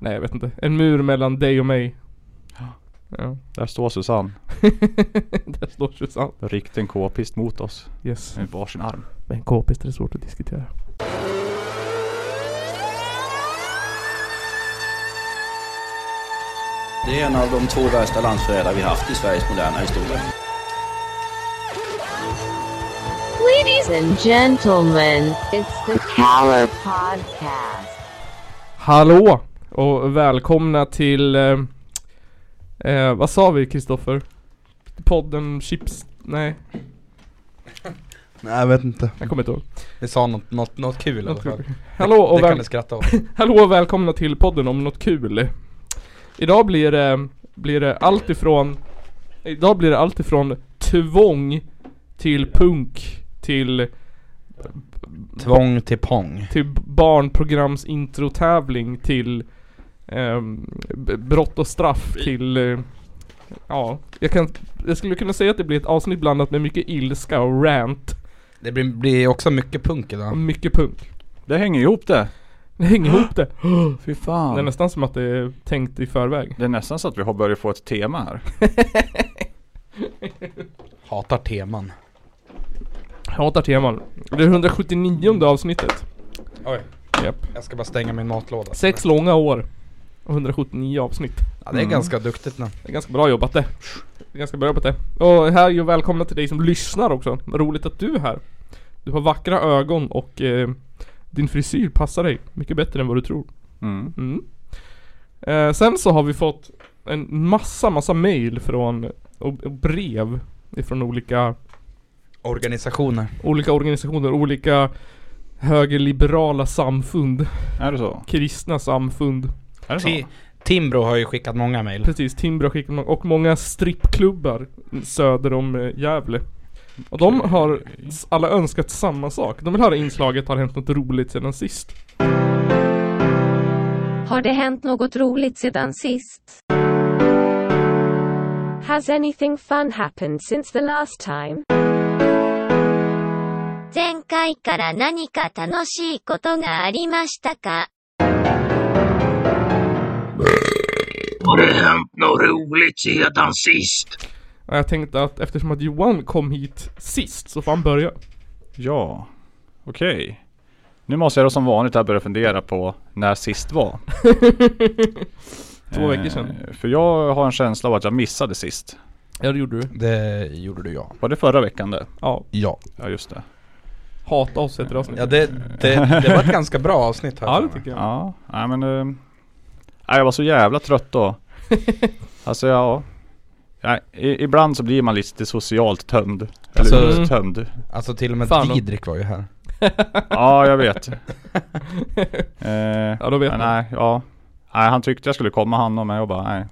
Nej jag vet inte. En mur mellan dig och mig. Ja. Där står Susanne. Där står Susanne. Riktigt en k-pist mot oss. Yes. Med varsin arm. Men k-pist är det svårt att diskutera. Det är en av de två värsta landsförrädare vi haft i Sveriges moderna historia. Ladies and gentlemen, it's the Caller Podcast. Hallå! Och välkomna till... Eh, eh, vad sa vi Kristoffer? Podden Chips... Nej, Nej jag vet inte. jag kommer inte ihåg. Vi sa något, något, något kul i alla Något fall. kul. Hallå och, det åt. hallå och välkomna till podden om något kul. Idag blir det, blir det allt ifrån... Idag blir det allt ifrån tvång till punk till Tvång till pong. till barnprograms introtävling till b- brott och straff till eh, Ja, jag kan Jag skulle kunna säga att det blir ett avsnitt blandat med mycket ilska och rant Det blir, blir också mycket punk idag. mycket punk Det hänger ihop det. Det hänger ihop det Fy fan. Det är nästan som att det är tänkt i förväg Det är nästan så att vi har börjat få ett tema här. Hatar teman. Hatar teman Det är 179 avsnittet Oj. Japp Jag ska bara stänga min matlåda. Sex långa år och 179 avsnitt Ja, det är Mm. ganska duktigt nu. Det är ganska bra jobbat det. det är ganska bra jobbat det. Och här är ju välkomna till dig som lyssnar också. Roligt att du är här. Du har vackra ögon och eh, din frisyr passar dig mycket bättre än vad du tror. Mm. Mm. Eh, sen så har vi fått en massa, massa mail från och, och brev ifrån olika, Organisationer. olika organisationer, olika högerliberala samfund, Är det så? kristna samfund. Är det så? Ti- Timbro har ju skickat många mejl. Precis, Timbro skickar må- och många strippklubbar söder om eh, Gävle. Och de har s- alla önskat samma sak. De vill höra inslaget Har hänt något roligt sedan sist. Har det hänt något roligt sedan sist? Has anything fun happened since the last time? 前回から何か楽しいことがありましたか Har det hänt något roligt sedan sist? Jag tänkte att eftersom att Johan kom hit sist så får han börja. Ja. Okej. Nu måste jag då som vanligt här börja fundera på när sist var. Två veckor sedan. Eh, För jag har en känsla av att jag missade sist. Ja det gjorde du. Det gjorde du ja. Var det förra veckan det? Ja. Ja. Ja just det. Hata oss heter avsnittet. Ja det, det, det var ett ganska bra avsnitt här Ja det tycker jag. Ja, nej men eh, nej, jag var så jävla trött då. alltså ja. ja i, ibland så blir man lite socialt tömd. Eller Alltså- uttömd. Alltså till och med Fan, Didrik var ju här. Ja, jag vet. eh, Ja då vet man. nej, ja. Nej, han tyckte jag skulle komma han och mig och bara nej.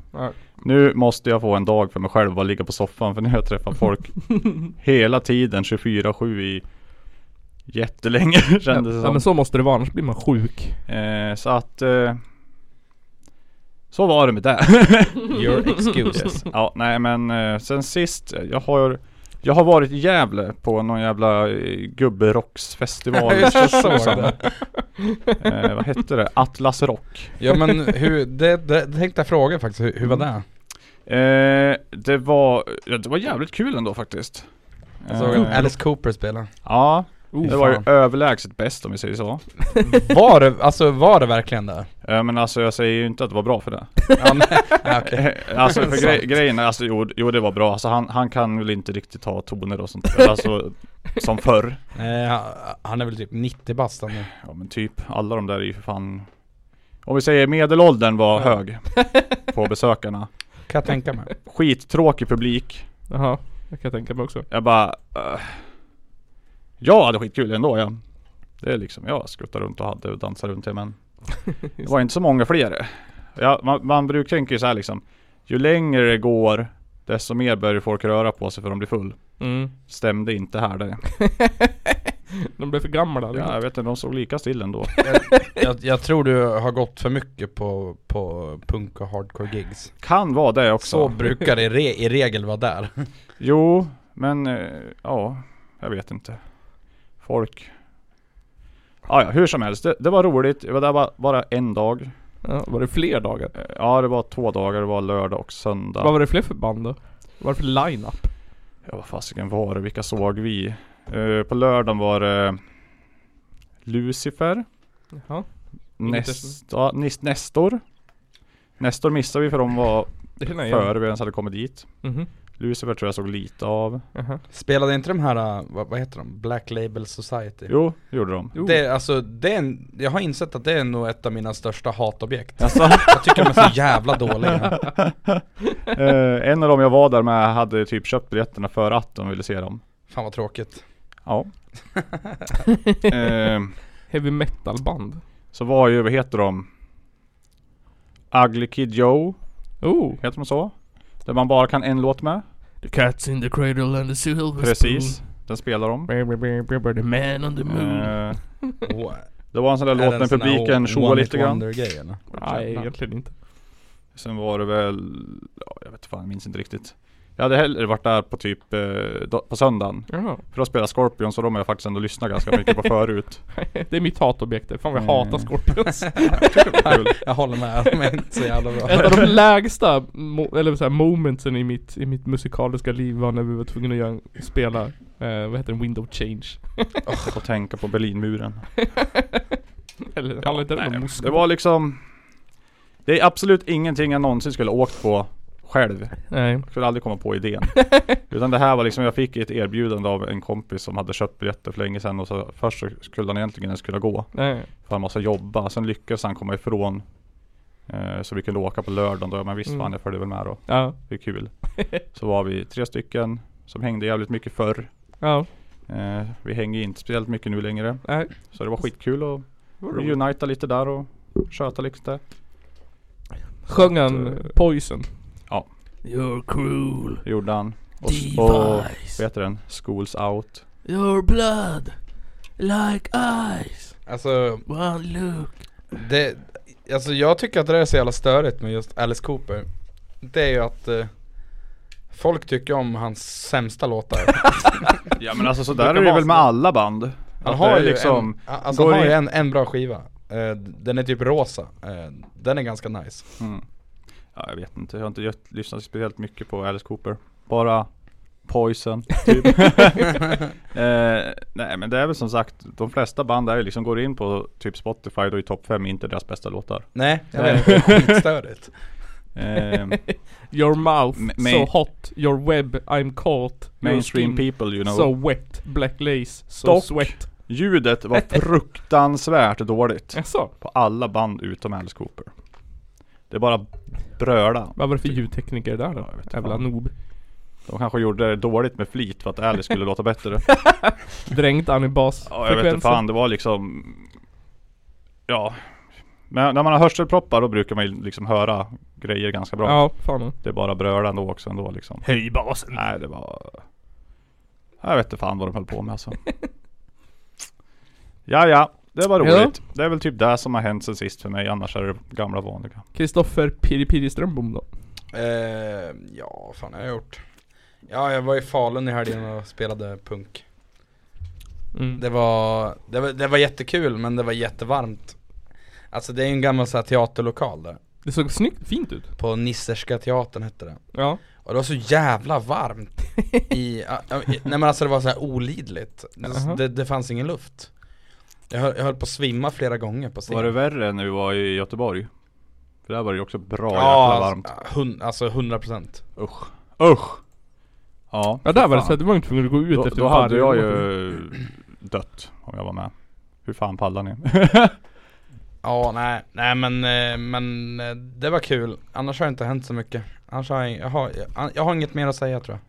Nu måste jag få en dag för mig själv och bara ligga på soffan för nu har jag träffat folk hela tiden 24-7 i jättelänge kändes det Ja, som. ja men så måste det vara annars blir man sjuk. Eh, så att eh, Så var det med det. Your excuse. yes. Ja, nej men eh, sen sist, eh, jag har Jag har varit i Gävle på någon jävla eh, gubberocksfestival såg det. eh, Vad hette det? Atlas Rock Ja men hur, det, det, det tänkte jag fråga faktiskt, hur, hur var det? eh, Det var, ja, det var jävligt kul ändå faktiskt Jag såg Eh, Alice Cooper spela. Ja, Oh, det var ju överlägset bäst om vi säger så. Var det, alltså var det verkligen det? eh, Men alltså jag säger ju inte att det var bra för det. Ja, nej, Alltså för grej, grejen är, alltså jo, jo det var bra, alltså han, han kan väl inte riktigt ha toner och sånt där, alltså Som förr. Nej, han, han är väl typ 90 bast nu. Ja men typ, alla de där är ju för fan Om vi säger medelåldern var Ja. hög På besökarna. Kan jag tänka mig. Skittråkig publik. Jaha, det kan jag tänka mig också. Jag bara uh, Jag hade skitkul ändå ja Det är liksom, jag skuttade runt och hade och dansade runt det men Det var inte så många fler ja, man, man brukar tänka så här liksom Ju längre det går Desto mer börjar folk röra på sig för de blir full Mm. Stämde inte här det De blev för gamla Ja jag vet inte, de såg lika still ändå Jag, jag tror du har gått för mycket på, på punk och hardcore gigs. Kan vara det också Så brukar det i, re, i regel vara där. Jo, men eh, ja, jag vet inte. Folk. Ja, ja, hur som helst. Det, det var roligt. Jag var där bara, bara en dag. Ja, var det fler dagar? Eh, Ja det var två dagar, det var lördag och söndag. Vad var det fler för band då? Vad var det för line-up? Ja vad fasiken var det? Vilka såg vi? Eh, på lördagen var det Lucifer, Jaha. Ja, Nis- Nestor. Nestor missade vi för de var före vi ens hade kommit dit. Mhm. Lucifer tror jag såg lite av. Jaha. Spelade inte de här, äh, vad, vad heter de? Black Label Society? Jo, gjorde de. Jo. Det, är- alltså, det är en, jag har insett att det är nog ett av mina största hatobjekt Alltså, Jag tycker de är så jävla dåliga eh, en av dem jag var där med hade typ köpt biljetterna för att de ville se dem. Fan vad tråkigt Ja. eh, Heavy metal band. så var ju, vad heter de? Ugly Kid Joe, Oh. heter de så? Där man bara kan en låt med. The cats in the cradle and the silver Precis, den spelar de. The man on the moon. Eh, det var en sån där låt när publiken tjoade lite grann. Nej, egentligen inte. Sen var det väl, ja, jag vet fan, jag minns inte riktigt. Jag hade hellre varit där på typ eh, då- på söndagen. Jaha. För då spelar Scorpions och de har jag faktiskt ändå lyssnat ganska mycket på förut. det är mitt hatobjekt. Fan vad jag Mm. hatar Scorpions. Kul. Jag håller med, de är inte så jävla bra Ett av de lägsta, mo- eller så här, momentsen i mitt, i mitt musikaliska liv var när vi var tvungna att göra, spela, eh, vad heter det, Window Change. Och tänka på Berlinmuren. Eller Ja, nej, det var liksom Det är absolut ingenting jag någonsin skulle åkt på själv. Nej. Jag skulle aldrig komma på idén. Utan det här var liksom, jag fick ett erbjudande av en kompis som hade köpt biljetter för länge sedan och så först så skulle han egentligen ens kunna gå. Nej. För han måste jobba. Sen lyckades han komma ifrån. Eh, så vi kunde åka på lördagen då. Men visst Mm. fan jag följde väl med då. Ja. Det är kul. Så var vi tre stycken som hängde jävligt mycket förr. Ja. Eh, vi hänger inte speciellt mycket nu längre. Nej. Så det var skitkul roligt. reunita lite där och köta lite. Sjöng han Eh, Poison? You're cruel. Gjorde han. Och, Device. och vad heter den? Schools out. Your blood. Like ice. Alltså, One look. det, alltså jag tycker att det är så jävla störigt med just Alice Cooper Det är ju att eh, Folk tycker om hans sämsta låtar Ja men alltså så Brukar där är det väl med alla band. Han har ju liksom, en, alltså han har ju en, en bra skiva eh, Den är typ rosa, eh, den är ganska nice Mm. Ja jag vet inte, jag har inte gett- lyssnat speciellt mycket på Alice Cooper. Bara Poison, typ. eh, nej men det är väl som sagt, de flesta band är ju liksom, går in på typ Spotify då i topp 5 inte deras bästa låtar. Nej, jag vet, det är skitstörigt Eh, Your mouth Ma- so hot. Your web I'm caught. Mainstream people you know. So wet. Black lace. So Dock. sweat. Ljudet var fruktansvärt dåligt. På alla band utom Alice Cooper. Det är bara bröla. Vad var det för ljudtekniker där då? Jävla noob. De kanske gjorde det dåligt med flit för att Alice skulle låta bättre. Dränkte han i Ja jag vet inte fan, det var liksom Ja Men när man har hörselproppar då brukar man ju liksom höra grejer ganska bra Ja, fan. Det är bara brölande också ändå liksom Höj basen. Nej det var Jag vet inte fan vad de höll på med alltså Ja ja, det var Ja. roligt Det är väl typ det som har hänt sen sist för mig Annars är det gamla vanliga Kristoffer Piri Piri Strömbom då? eh, Ja, vad fan har jag gjort? Ja, jag var i Falun i helgen och spelade punk Mm. Det var, det var, det var jättekul men det var jättevarmt Alltså det är en gammal så här, teaterlokal där Det såg snyggt, fint ut. På Nisserska teatern hette det Ja. Och det var så jävla varmt i, ja, ja, i nej men alltså det var så här olidligt Jaha. det, det fanns ingen luft jag höll, jag höll på att svimma flera gånger på scen. Var det värre när vi var i Göteborg? För där var det ju också bra Ja, jäkla varmt. alltså, hun, alltså 100% Usch. Usch! Ja, Ja där var det så att du var inte tvungen att gå ut Då, efter då hade jag ju dött om jag var med. Hur fan pallar ni? Ja nej, nej men, eh, men eh, det var kul. Annars har det inte hänt så mycket. Annars har jag, jag, har, jag, jag har inget mer att säga tror jag.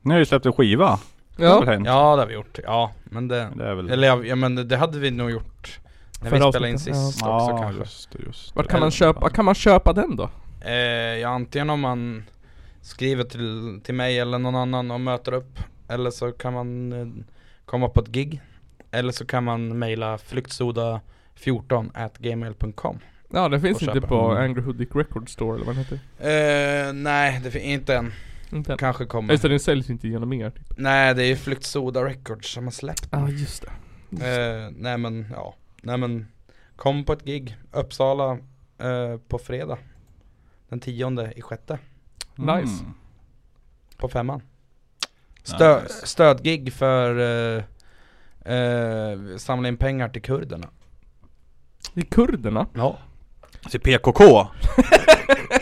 Ni har ju släppt en skiva Det har Ja. väl hänt? Ja det har vi gjort, ja men det Det är väl Eller ja, ja men det, det hade vi nog gjort När vi Förra spelade in avsnittet, sist Ja, också kanske just det, just det. Vart kan man köpa, kan man köpa den då? Eh, ja, antingen om man skriver till, till mig eller någon annan och möter upp Eller så kan man eh, komma på ett gig Eller så kan man mejla flyktsoda14 at gmail.com Ja det finns Och inte köpa. på Mm. Angry Hoodic Record Store eller vad den heter. eh, Nej, det finns inte än Inte. Kanske kommer Just det, den säljs inte genom er typ. Nej, det är ju Flyktsoda Records som har släppt Ja ah, just det. eh, Nej men, ja Nej men Kom på ett gig Uppsala eh, på fredag. Den tionde i sjätte. Nice. Mm. På femman. Stö, Nice. Stödgig för eh, eh, samla in pengar till kurderna. Är kurderna. Ja. Till PKK.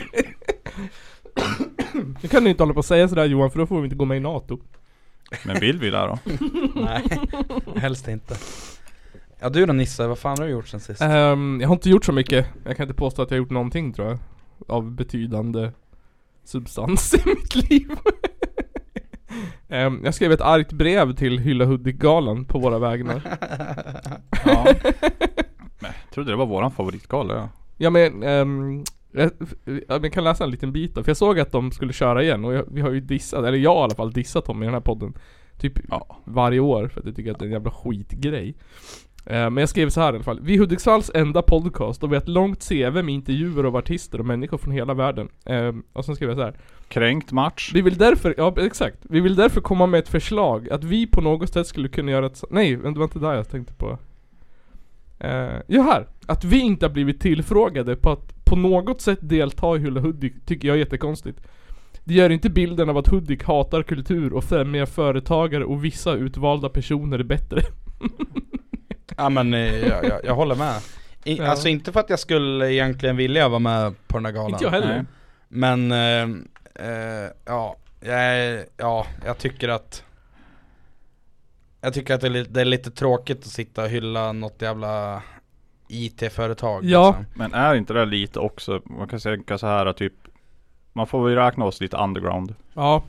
Nu kan du inte hålla på och säga sådär Johan för då får vi inte gå med i NATO. Men vill vi det då? Nej, helst inte. Ja du då Nisse, vad fan har du gjort sen sist? Ehm, jag har inte gjort så mycket. Jag kan inte påstå att jag har gjort någonting tror jag. Av betydande substans i mitt liv. Ehm, jag skrev ett argt brev till Hylla Hudik-galan på våra vägnar. Ja. Jag trodde det var våran favoritgala ja. Ja men, ehm, jag, kan läsa en liten bit då, för jag såg att de skulle köra igen och jag, vi har ju dissat, eller jag har i alla fall dissat dem i den här podden Typ Ja. varje år för att jag tycker att det är en jävla skitgrej Eh, Men jag skrev så här i alla fall. Vi är Hudiksvalls enda podcast och vi har ett långt CV med intervjuer av artister och människor från hela världen. Eh, Och sen skrev jag så här. Kränkt match. Vi vill därför, ja exakt. Vi vill därför komma med ett förslag att vi på något sätt skulle kunna göra ett, nej det var inte där jag tänkte på. Eh, ja här. Att vi inte har blivit tillfrågade på att på något sätt delta i Hulla Hudik tycker jag är jättekonstigt. Det gör inte bilden av att Hudik hatar kultur och främjar företagare och vissa utvalda personer bättre. Ja men eh, jag, jag, jag håller med. I, Ja. Alltså inte för att jag skulle egentligen vilja vara med på den här galan. Inte jag heller. Nej. Men, eh, eh, ja, jag, ja, jag tycker att Jag tycker att det är, lite, det är lite tråkigt att sitta och hylla något jävla IT-företag Ja. liksom. Men är inte det lite också, man kan tänka så här typ Man får väl räkna oss lite underground. Ja,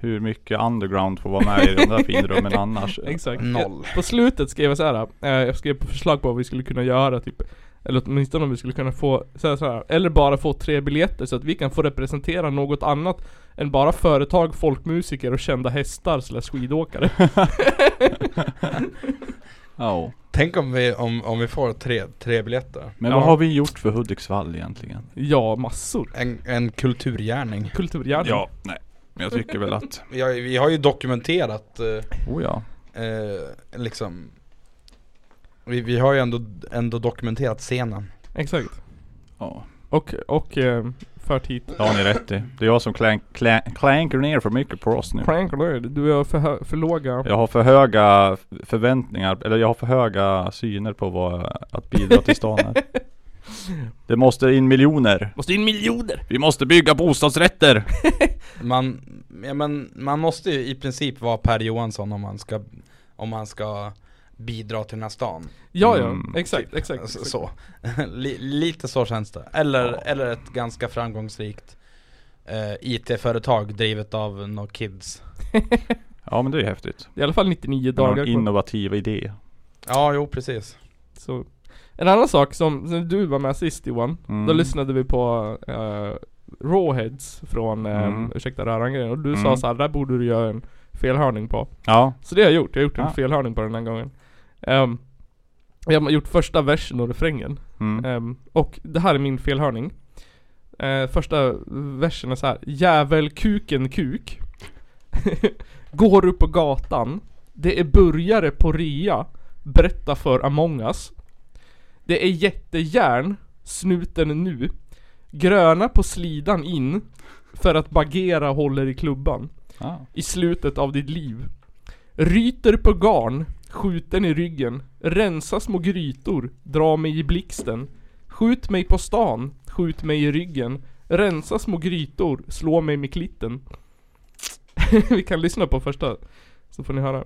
Hur mycket underground får vara med i de där finrummen annars? exakt. Noll. Jag, på slutet skrev jag så här. Eh, jag skrev på förslag på vad vi skulle kunna göra typ eller åtminstone om vi skulle kunna få, så här, så här, eller bara få tre biljetter så att vi kan få representera något annat än bara företag, folkmusiker och kända hästar slash skidåkare. Ja. Tänk om vi, om, om vi får tre, tre biljetter Men Ja. vad har vi gjort för Hudiksvall egentligen? ja, massor. En, en kulturgärning Kulturgärning. nej. Men jag tycker väl att, vi har, vi har ju dokumenterat eh, oh ja. eh, liksom vi, vi har ju ändå, ändå dokumenterat scenen Exakt. Ja. Och, och eh, fört hit Det har ni rätt i. Det är jag som clankar ner för mycket på oss nu. Prank alert. Du är för, hö- för låga Jag har för höga förväntningar, eller jag har för höga syner på vad, att bidra till stan här. Det måste in miljoner. Måste in miljoner! Vi måste bygga bostadsrätter! Man, ja, men man måste ju i princip vara Per Johansson om man ska, om man ska bidra till den här stan Ja ja, Mm, exakt, exakt. Alltså, exakt. Så, Li, lite så känns det Eller, Ja. eller ett ganska framgångsrikt eh, IT-företag drivet av några kids Ja men det är häftigt. Det är i alla fall 99 Någon dagar innovativ idé. Ja, jo precis Så. En annan sak som, som du var med sist Johan, Mm. då lyssnade vi på uh, Rawheads från, uh, Mm. ursäkta röran och du Mm. sa så här, där borde du göra en felhörning på. Ja. Så det har jag gjort, jag har gjort en Ja. felhörning på den här gången. Ehm, jag har gjort första versen och refrängen. Mm. Ehm, och det här är min felhörning. Eh, första versen är så här. Jävel kuken kuk. Går upp på gatan. Det är burgare på rea. Berätta för Among Us. Det är jättejärn. Snuten nu. Gröna på slidan in. För att bagera håller i klubban. Ja. I slutet av ditt liv. Ryter på garn, skjuten i ryggen. Rensa små grytor, dra mig i blixten. Skjut mig på stan, skjut mig i ryggen. Rensa små grytor, slå mig med klitten. Vi kan lyssna på första, så får ni höra.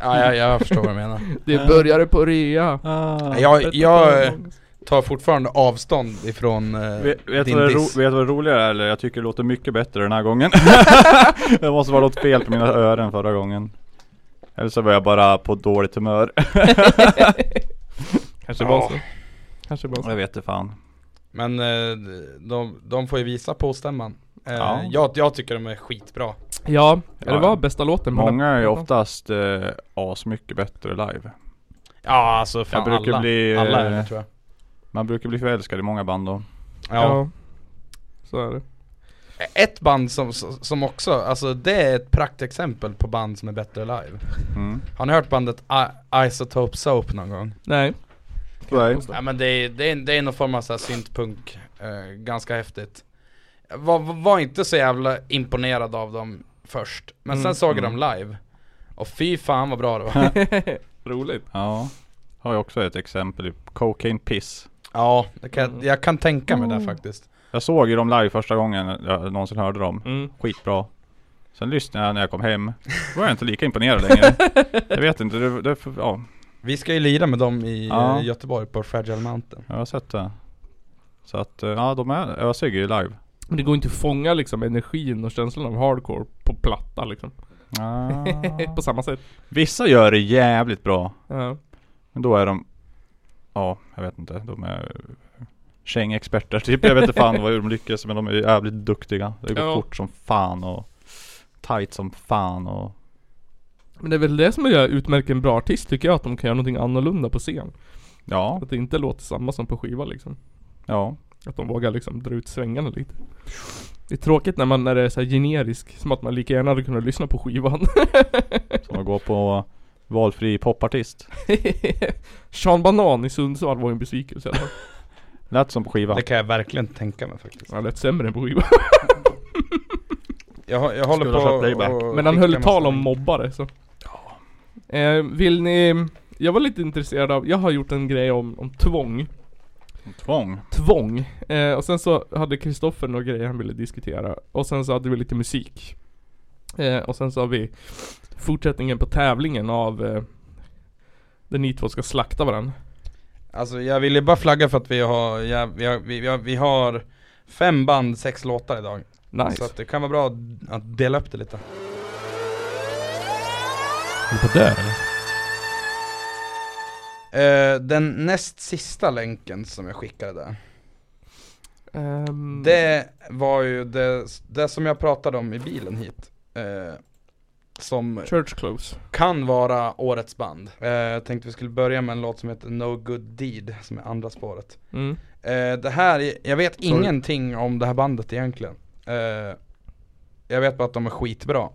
ja, jag, jag förstår vad du menar. Det började på rea. Ah, jag, jag tar fortfarande avstånd ifrån eh, vet, vet din diss. Vet du vad det roliga är? Eller jag tycker det låter mycket bättre den här gången. det måste vara något fel på mina öron förra gången. Eller så var jag bara på dåligt humör. Kanske ja. var så. Kanske var så. Jag vet det fan. Men eh, de, de får ju visa på stämman. Eh, ja. jag, jag tycker de är skitbra. Ja, Ja. det var bästa låten Många är ju oftast eh, asmycket bättre live Ja alltså fan brukar alla, bli, alla är eh, det tror jag. Man brukar bli förälskad i många band då Ja. Ja. Så är det. Ett band som, som också, alltså det är ett praktexempel på band som är bättre live. mm. Har ni hört bandet I- Isotope Soap någon gång? Nej. Nej. Ja men det är, det är, det är någon form av så här syntpunk, eh, ganska häftigt var, var inte så jävla imponerad av dem först, men sen Mm, såg jag mm. dem live. Och fy fan vad bra det var. Roligt. Ja. Har jag också ett exempel Cocaine Piss. Ja, det kan, Mm. jag kan tänka mig det faktiskt. Jag såg ju dem live första gången jag någonsin hörde dem. Mm. Skitbra. Sen lyssnade jag när jag kom hem. Då var jag inte lika imponerad längre. Jag vet inte, det, det, ja, Vi ska ju lira med dem i Ja. eh, Göteborg på Fragile Mountain. Jag har sett det. Så att, eh, ja de är ösiga ju live det går inte att fånga liksom energin och känslan av hardcore på platta liksom. ah. på samma sätt. Vissa gör det jävligt bra Ja. Men då är de Ja, jag vet inte, de är Kängexperter typ, jag vet inte fan vad de lyckas men de är jävligt duktiga Det går Ja. fort som fan och Tight som fan och Men det är väl det som gör utmärker en bra artist tycker jag, att de kan göra någonting annorlunda på scen. Ja, Att det inte låter samma som på skiva liksom. ja Att de vågar liksom dra ut svängarna lite. Det är tråkigt när man, när det är så här generisk, som att man lika gärna hade kunnat lyssna på skivan. Som att gå på valfri popartist Sean Banan i Sundsvall var ju en besvikelse i alla fall. Lät som på skiva Det kan jag verkligen tänka mig faktiskt Han lät sämre än på skiva. Jag, jag håller Skulle ha på köpt playback. och Men han höll tal om mobbare så. Eh, vill ni... Jag var lite intresserad av, jag har gjort en grej om, om tvång. Tvång Tvång. Eh, och sen så hade Kristoffer några grejer han ville diskutera. Och sen så hade vi lite musik. Eh, och sen så har vi fortsättningen på tävlingen av eh, där ni två ska slakta varandra. Alltså jag ville bara flagga för att vi har, ja, vi, har vi, vi, har, vi har fem band, sex låtar idag Nice. Så att det kan vara bra att- dela upp det lite Är du på där eller? Eh, Den näst sista länken som jag skickade där. Ehm, Det var ju det, det som jag pratade om i bilen hit eh, Som Church Close. kan vara årets band. Eh, Jag tänkte vi skulle börja med en låt som heter No Good Deed Som är andra spåret. Mm. eh, Det här, jag vet ingenting om det här bandet egentligen. Eh, Jag vet bara att de är skitbra.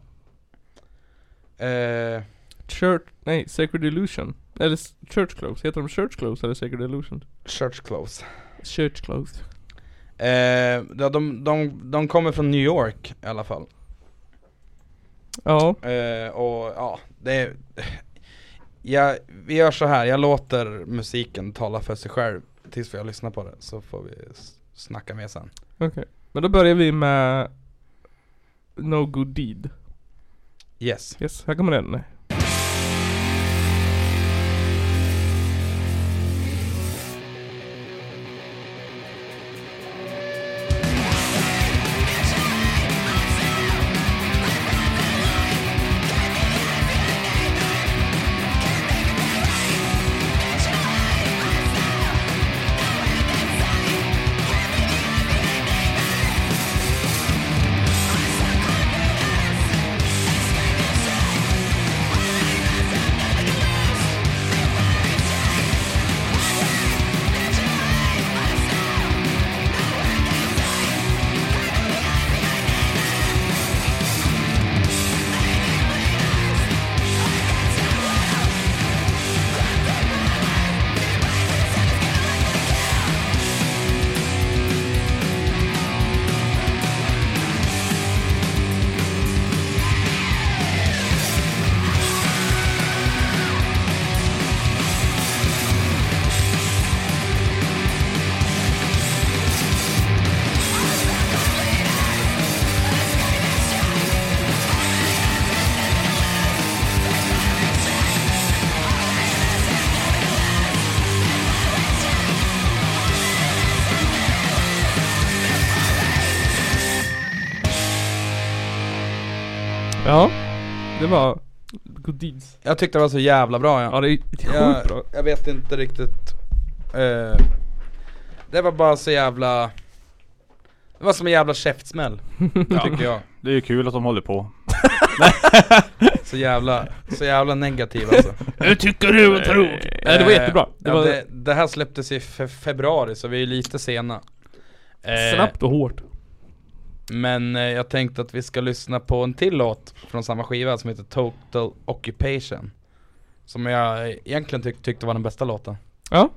Church, nej, Sacred Illusion. Eller Church Close. Heter de Church Close eller Sacred Illusion? Church Close Church Close. eh, de, de, de kommer från New York i alla fall Ja. Eh, och ja, det är, ja, Vi gör så här, jag låter musiken tala för sig själv tills vi har lyssnat på det, så får vi snacka mer sen Okej. Men då börjar vi med No Good Deed. Yes Yes, här kommer den.「Ja, det var goodies. Jag tyckte det var så jävla bra ja. Ja det är sjukt jag, bra. jag vet inte riktigt eh, Det var bara så jävla Det var som en jävla käftsmäll Tycker jag Det är ju kul att de håller på. Så jävla, så jävla negativ alltså Jag tycker du och tror. Nej det var jättebra. Det ja, var det, det här släpptes i fe- februari så vi är lite sena Eh, snabbt och hårt. Men eh, jag tänkte att vi ska lyssna på en till låt från samma skiva som heter Total Occupation Som jag eh, egentligen tyck- tyckte var den bästa låten Ja,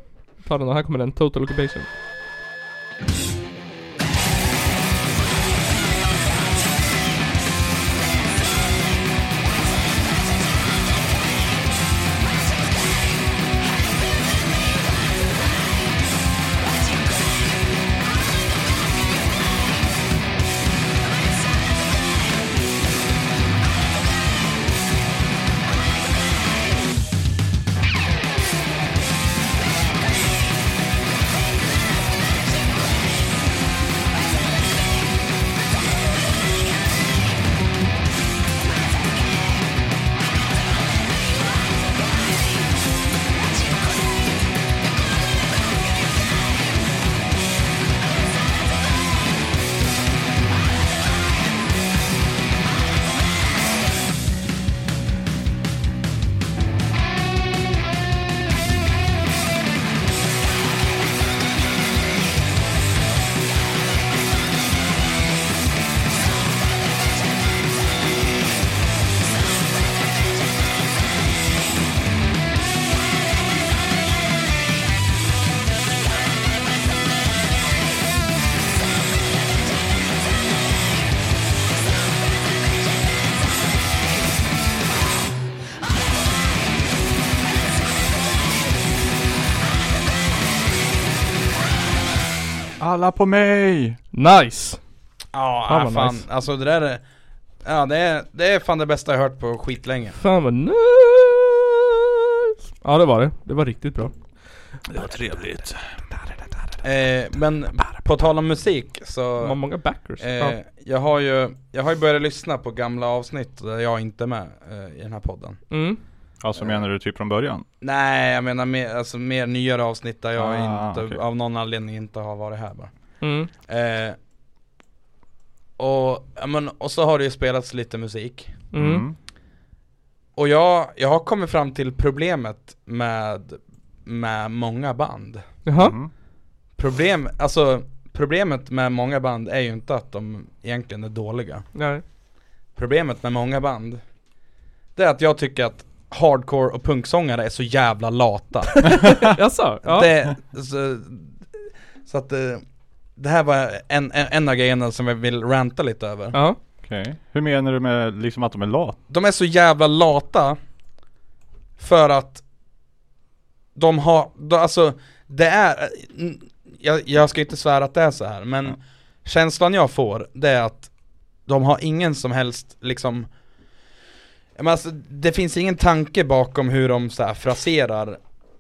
ta den då. Här kommer den. Total Occupation. Alla på mig! Nice! Ja, Fan vad fan, nice. alltså det där är Ja det är, det är fan det bästa jag hört på skitlänge Fan vad nice! Ja det var det. Det var riktigt bra. Det var trevligt. eh, Men på tal om musik så var många backers. eh, ja. Jag har ju, jag har ju börjat lyssna på gamla avsnitt där jag inte är med eh, i den här podden Mm. Alltså menar du typ från början? Nej jag menar mer, alltså mer nyare avsnitt där jag Ah, inte, okej. av någon anledning inte har varit här bara Mm. eh, och, ja, men, och så har det ju spelats lite musik Mm. Och jag, jag har kommit fram till problemet med, med många band Jaha. Mm. Problem, alltså problemet med många band är ju inte att de egentligen är dåliga Nej. Problemet med många band Det är att jag tycker att hardcore och punksångare är så jävla lata Jaså? Ja. det, så, så att det, det här var en, en, en av grejerna som jag vill ranta lite över Ja. Okej. Hur menar du med liksom att de är lat? De är så jävla lata För att De har, de, alltså Det är jag, jag ska inte svära att det är så här men Ja. Känslan jag får det är att De har ingen som helst liksom men alltså, Det finns ingen tanke bakom hur de så här fraserar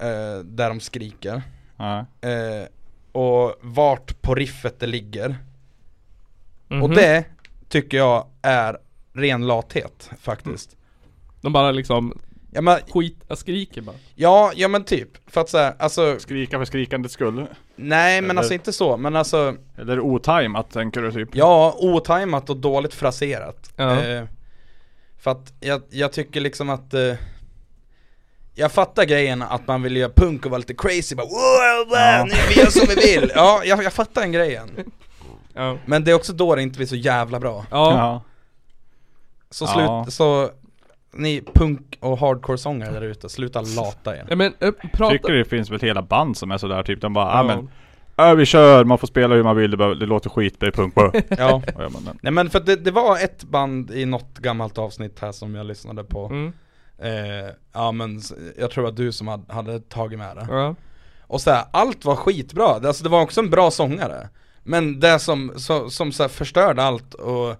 eh, Där de skriker Nej. eh, Och vart på riffet det ligger Mhm. Och det tycker jag är ren lathet faktiskt De bara liksom Ja men, skit, jag skriker bara. ja, ja men typ, för att säga, alltså Skrika för skrikandets skull? Nej men Eller- alltså inte så, men alltså Eller otajmat tänker du typ? Ja, otajmat och dåligt fraserat Ja. eh, För att jag, jag tycker liksom att eh, Jag fattar grejen att man vill göra punk och vara lite crazy bara wow, wow, Ja. nu vi gör som vi vill Ja, jag, jag fattar den grejen Ja. Men det är också då det inte blir så jävla bra Ja. Ja. Så Ja. slut, så Ni punk och hardcore-sångare där ute, sluta lata er ja men äh, prata... Tycker det finns väl hela band som är sådär typ, de bara Ja. ah, men Ja vi kör, man får spela hur man vill, det, behöver- det låter skit, det är punk bara. Ja bara, men, Nej men för det, det var ett band i något gammalt avsnitt här som jag lyssnade på Mm. eh, Ja men jag tror att du som hade, hade tagit med det Ja. Och så här, allt var skitbra, Det- alltså det var också en bra sångare Men det som, så, som så här förstörde allt och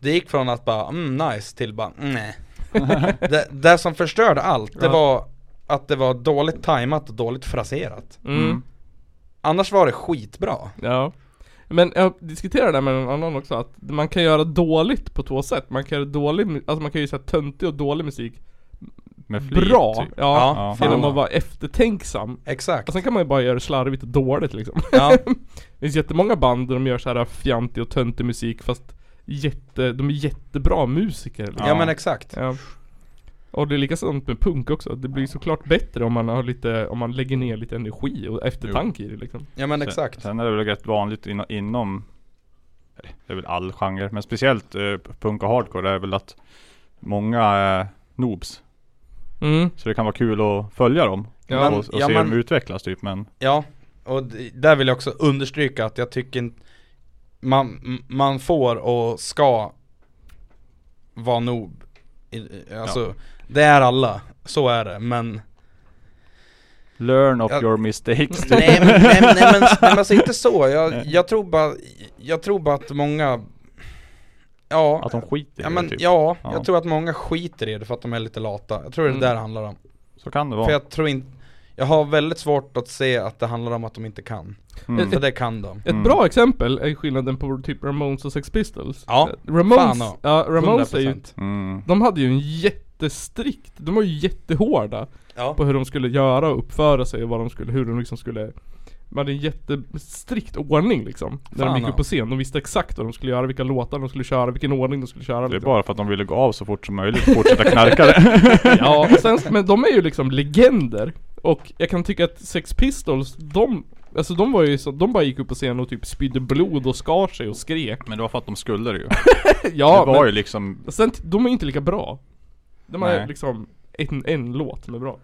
Det gick från att bara mm, nice till bara mm, nej det, det som förstörde allt, det Ja. var att det var dåligt tajmat och dåligt fraserat Mm. Annars var det skitbra Ja. Men jag diskuterade det med någon annan också att man kan göra dåligt på två sätt. Man kan göra dålig, alltså man kan ju säga töntig och dålig musik Med flit, bra. typ. Ja, Ja, genom att vara eftertänksam. Exakt. Och sen kan man ju bara göra det slarvigt och dåligt liksom. Ja, Det finns jättemånga band där de gör så här fjantig och töntig musik fast jätte, de är jättebra musiker liksom. ja men exakt. Ja. Och det är likadant med punk också. Det blir såklart bättre om man har lite, om man lägger ner lite energi och eftertanke i det liksom. Ja men Sen, exakt. sen är det väl rätt vanligt inom, inom det är väl all genre, men speciellt eh, punk och hardcore det är väl att många är noobs. Mm. Så det kan vara kul att följa dem. Ja, och, och ja, se men- dem utvecklas typ men Ja, och där vill jag också understryka att jag tycker inte man, man får och ska vara noob. Alltså, det är alla, så är det, men Learn of Ja. your mistakes nej, men, nej, nej, men, nej men alltså inte så, jag, jag tror bara, jag tror bara att många Ja, Att de skiter i ja, det men, typ. ja, Ja. jag tror att många skiter i det för att de är lite lata. Jag tror det är Mm. det där det handlar om. Så kan det vara. För jag tror inte, jag har väldigt svårt att se att det handlar om att de inte kan. Mm. För det kan de. Ett Mm. bra exempel är skillnaden på typ Ramones och Sex Pistols. Ja, Ramones, fan, ja. ja, Ramones är ju, 100%. Mm. de hade ju en jättestrikt, de var ju jättehårda Ja. på hur de skulle göra och uppföra sig och vad de skulle, hur de liksom skulle de hade en jättestrikt ordning liksom. När Fan, de gick upp på scen. De visste exakt vad de skulle göra, vilka låtar de skulle köra, vilken ordning de skulle köra Det är liksom. bara för att de ville gå av så fort som möjligt och fortsätta knarka det. Ja, sen, men de är ju liksom legender. Och jag kan tycka att Sex Pistols, de Alltså de var ju så, de bara gick upp på scen och typ spydde blod och skar sig och skrek Men det var för att de skulle det ju. Ja det var men ju liksom sen, de är ju inte lika bra De har Nej. liksom en, en låt som är bra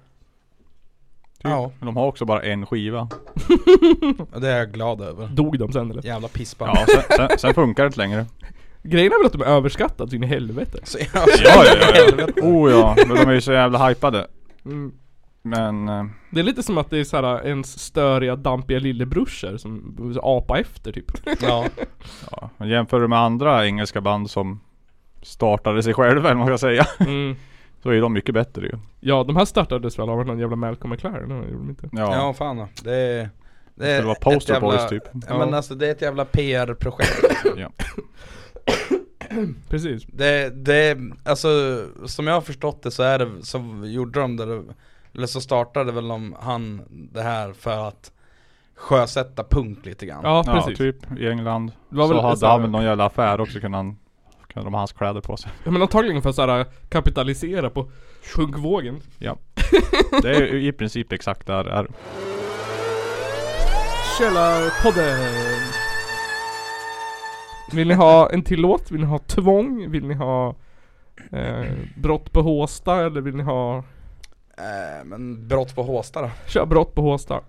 Ja, Men de har också bara en skiva. det är jag glad över. Dog de sen eller? Jävla pissband. Ja, sen, sen, sen funkar det inte längre. Grejen är väl att de är överskattade så in i helvete Så, ja, Ja, ja, ja. Oh ja, men de är ju så jävla hypade. mm. Men eh, Det är lite som att det är såhär ens störiga dampiga lillebrorsor som apa efter typ ja. ja, men jämför du med andra engelska band som startade sig själva eller vad man ska säga. mm. Så är de mycket bättre ju. Ja de här startades väl av någon jävla Malcolm McLaren? Nej, gjorde de inte? Ja, ja fan då. det är det är det var ett poster jävla- boys typ. Ja men alltså det är ett jävla PR-projekt Ja. Precis Det, det, alltså som jag har förstått det så är det, så gjorde de det, eller så startade väl de, han det här för att sjösätta punk lite grann Ja Ja, precis typ i England. Det var så väl hade han väl någon jävla affär också kunde han kunde de ha hans kläder på sig. Ja men antagligen för att såhär kapitalisera på punkvågen Det är i princip exakt där det är. Källarpodden Vill ni ha en till låt? Vill ni ha tvång? Vill ni ha eh, brott på Håsta? Eller vill ni ha eh, Men brott på Håsta då? Kör brott på Håsta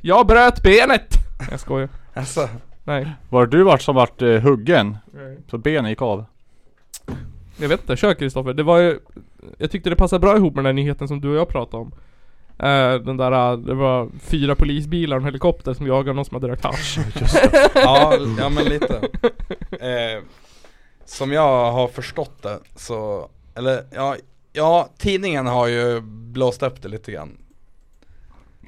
Jag bröt benet! Jag skojar Alltså, Nej Var det du vart som vart eh, huggen? Så benen gick av? Jag vet inte, kör Kristoffer. Det var ju Jag tyckte det passade bra ihop med den här nyheten som du och jag pratade om Eh, Den där, eh, det var fyra polisbilar och en helikopter som jagade någon som hade rökt hasch ja, ja men lite eh, Som jag har förstått det så, eller ja, ja tidningen har ju blåst upp det lite grann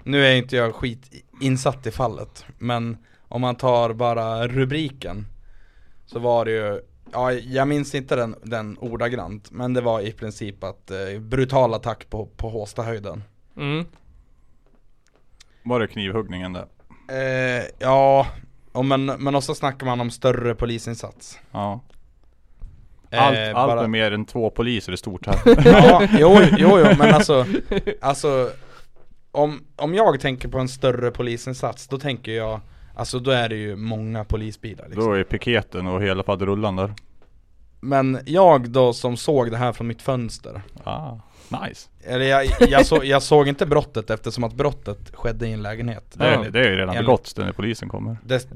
Nu är inte jag skit insatt i fallet, men om man tar bara rubriken Så var det ju, ja jag minns inte den, den ordagrant, men det var i princip att eh, brutal attack på, på Håstahöjden mm. Var det knivhuggningen där? eh, Ja, och men, men också snackar man om större polisinsats Ja. Allt, Eh, allt bara- med mer än två poliser är stort här. Ja, jo, jo, jo, men alltså, alltså om, om jag tänker på en större polisinsats, då tänker jag, alltså då är det ju många polisbilar liksom. Då är piketen och hela faderullan där. Men jag då som såg det här från mitt fönster, Ah, nice. eller jag, jag, så, jag såg inte brottet eftersom att brottet skedde i en lägenhet. Det är, det är ju redan Enligt- begått när polisen kommer. Det,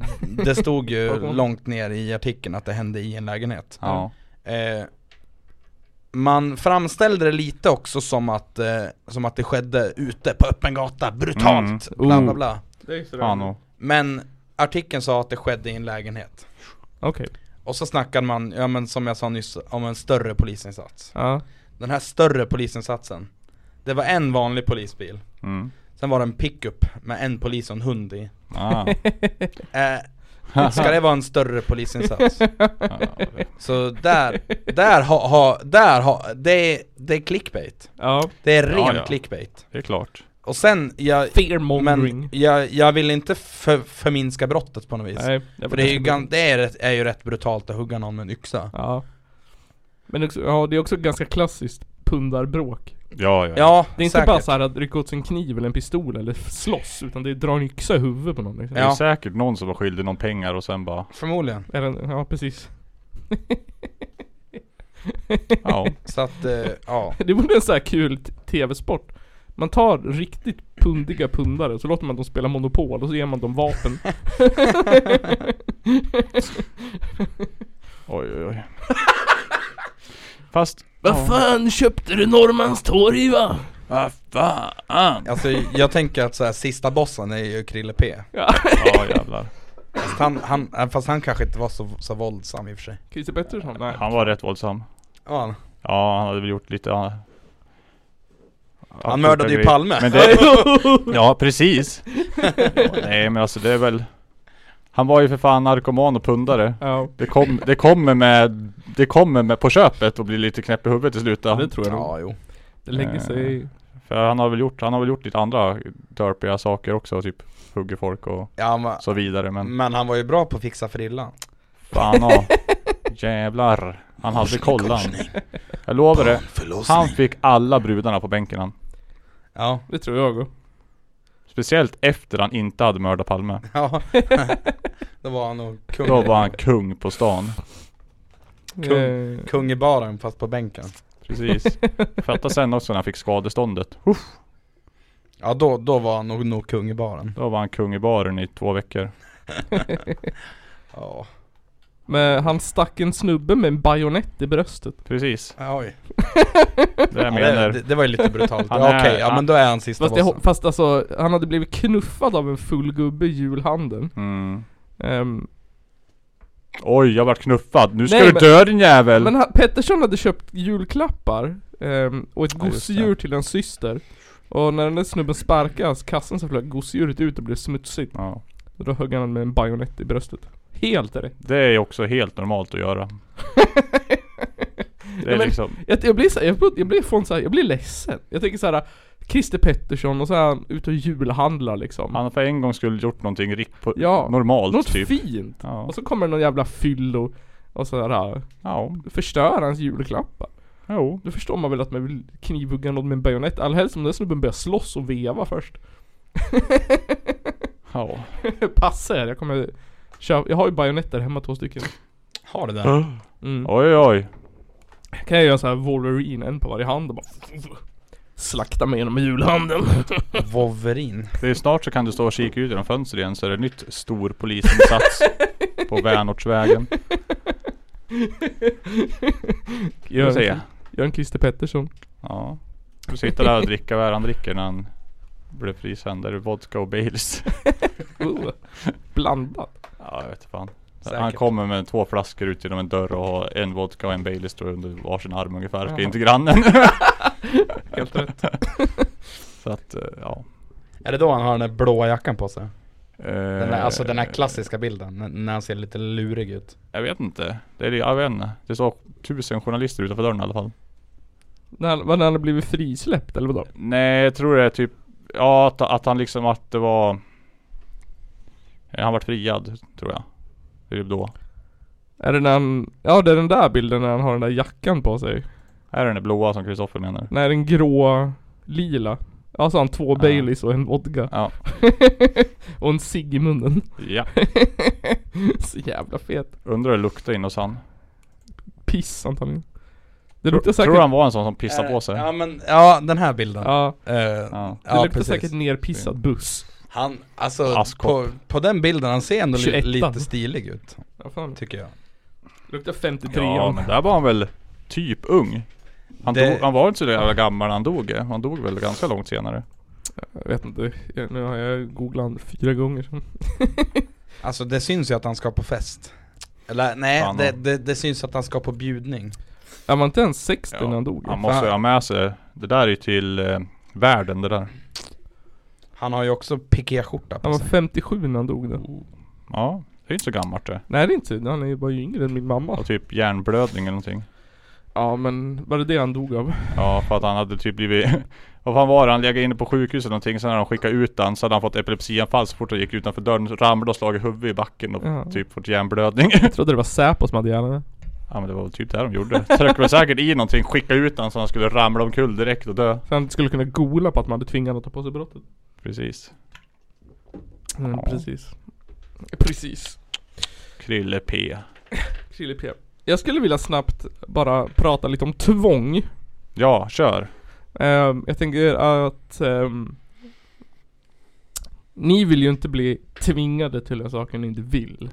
det stod ju långt ner i artikeln att det hände i en lägenhet. Ja. Eh, man framställde det lite också som att, eh, som att det skedde ute på öppen gata, brutalt, Mm. bla bla Oh. bla. Det är. Men artikeln sa att det skedde i en lägenhet. Okej Och så snackade man, ja men som jag sa nyss, om en större polisinsats. Ja Den här större polisinsatsen, det var en vanlig polisbil. Mm. Sen var det en pickup med en polis och en hund i. Ah. Eh, Ska det vara en större polisinsats? Så där, där har, ha, där har, det är, det är clickbait Ja, Det är ren Ja, ja. clickbait det är klart. Och sen, jag, men jag, jag vill inte för, förminska brottet på något vis Nej, För det är ju, gan, det är, rätt, är ju rätt brutalt att hugga någon med en yxa Ja. Men också, ja, det är också ganska klassiskt pundarbråk. Ja, ja. Ja, Det är inte säkert. bara så här att rycka åt sin kniv eller en pistol eller slåss, utan det är dra en yxa i huvudet på någon liksom. Det är Ja. säkert någon som var skyldig någon pengar och sen bara, Förmodligen Eller, ja precis. ja. Så att, eh, ja Det vore en så här kul tv-sport. Man tar riktigt pundiga pundare så låter man dem spela Monopol och så ger man dem vapen. Oj, oj, oj. Fast, Vad fan köpte du Norrmalmstorg va? vad fan? Alltså jag tänker att så här, sista bossen är ju Krille P Ja. Ja jävlar. Fast han, han, fast han kanske inte var så, så våldsam i och för sig Christer Pettersson? Nej. Han var rätt våldsam. Ja, Ja, han hade väl gjort lite han mördade ju. Palme Men det, ja precis. Nej men alltså det är väl Han var ju för fan narkoman och pundare. Ja, Det, kom, det kommer med Det kommer med på köpet och blir lite knäpp i huvudet till slut då. det tror jag. Ja, jo Det lägger sig För han har väl gjort, han har väl gjort lite andra dörpiga saker också, typ hugger folk och Ja men, så vidare men men han var ju bra på att fixa frillan fan ja. Jävlar. Han hade kollan. Jag lovar det. Han fick alla brudarna på bänken han. Ja, Det tror jag också. Speciellt efter han inte hade mördat Palme. ja Då var han nog kung Då var han kung på stan. Kung. Eh, Kung i baren fast på bänken Precis. Fatta sen också när han fick skadeståndet. Uff, Ja då, då var han nog, nog kung i baren då var han kung i baren i två veckor. Ja, Men han stack en snubbe med en bajonett i bröstet. Precis. oj Det jag ja, menar. det, det var ju lite brutalt, Han ja, är- okej, ja men då är han sista Fast, det, bossen fast alltså, han hade blivit knuffad av en full gubbe i julhandeln. Mm. Ehm, Oj, jag vart knuffad. Nu ska Nej, du men- dö din jävel! men han, Pettersson hade köpt julklappar ehm, och ett Ja, just gosedjur till en syster. Och när den där snubben sparkas kassan så flög gosedjuret ut och blev smutsigt. Ja. Och då högg han med en bajonett i bröstet. Helt rätt. Det är också helt normalt att göra. Det är Ja, men- liksom, Jag, jag blir så här, jag, blir- jag blir från så här, jag blir ledsen. Jag tänker så här. Christer Pettersson och så är han ute och julhandlar liksom. han har för en gång skulle gjort någonting rikt på, Ja, normalt Något typ. fint. Ja. Och så kommer någon jävla fyllo och så här, Ja, förstör hans julklappar. jo. Då förstår man väl att man vill knivhugga någon med en bajonett. Allhelst om den snubben börjar slåss och veva först. Ja. Passa er, jag kommer köpa, jag har ju bajonetter hemma två stycken. Har du det? Mm. Oj oj. Kan jag göra så här Wolverine, en på varje hand och bara Slakta mig genom julhandeln. Wolverine Det är snart så kan du stå och kika ut genom fönstret igen så är det nytt stor polisinsats på Vänortsvägen. Gör se. en, gör en Christer Pettersson. Ja. Du sitter där och dricka vad är han dricker när han blev frisänd. Är det vodka och Baileys? Uh, blandat. Ja jag vet fan. Säkert. Han kommer med två flaskor ut genom en dörr och har en vodka och en Baileys står under varsin arm ungefär. Ska in till grannen. Helt rätt. så att eh, ja. Är det då han har den där blåa jackan på sig? Eh, Den där, alltså den här klassiska bilden, när- han ser lite lurig ut Jag vet inte. Det är, jag vet inte. Det står tusen journalister utanför dörren i alla fall. När, vad, när han har blivit frisläppt eller vadå? Nej jag tror det är typ Ja att, att han liksom att det var Han vart friad tror jag Det är då Är det när han, ja det är den där bilden när han har den där jackan på sig. Är det den där blåa som Kristoffer menar? Nej den grå, lila. Ja så har han två Ja. Baileys och en vodka. Ja och en cigg i munnen. Ja så jävla fet. Undrar hur det luktar in hos han Piss antagligen. Det Tror, luktar säkert... tror du han var en sån som pissade Eh, på sig? Ja men, ja den här bilden Ja, Eh, Ja. det ja luktar precis säkert nerpissad buss. Han, alltså på, på den bilden, han ser ändå li, 21. lite stilig ut Ja, fan. Tycker jag Luktar 53 Ja men där var han väl typ ung Han, Det- dog, han var inte så jävla gammal när han dog eh. Han dog väl ganska långt senare Jag vet inte. Jag, nu har jag googlat han fyra gånger. Så. Alltså det syns ju att han ska på fest Eller nej, Fan, det, det, det syns att han ska på bjudning Han var inte ens 60 Ja, när han dog. Han måste ju ha med sig Det där är ju till eh, världen det där Han har ju också pikéskjorta Han på var sig 57 när han dog då. Ja Det är inte så gammalt det. Nej det är inte han är ju bara yngre än min mamma. Och typ hjärnblödning eller någonting. Ja men var det det han dog av? Ja för att han hade typ blivit Vad fan var det? Han legat inne på sjukhus eller någonting Sen när de skickade ut han så hade han fått epilepsianfall så fort han gick utanför dörren ramlade och slagit huvudet i backen och Ja. typ fått hjärnblödning Jag trodde det var Säpo som hade ihjäl henne. Ja men det var väl typ det de gjorde Tryckte väl säkert i någonting, skickade ut han så han skulle ramla omkull direkt och dö Så han skulle kunna gola på att man hade tvingat honom att ta på sig brottet. Precis Mm, Ja. Precis. Precis. Krille P Chili P. Jag skulle vilja snabbt bara prata lite om tvång. Ja, kör Ehm, jag tänker att ehm, ni vill ju inte bli tvingade till en sak ni inte vill.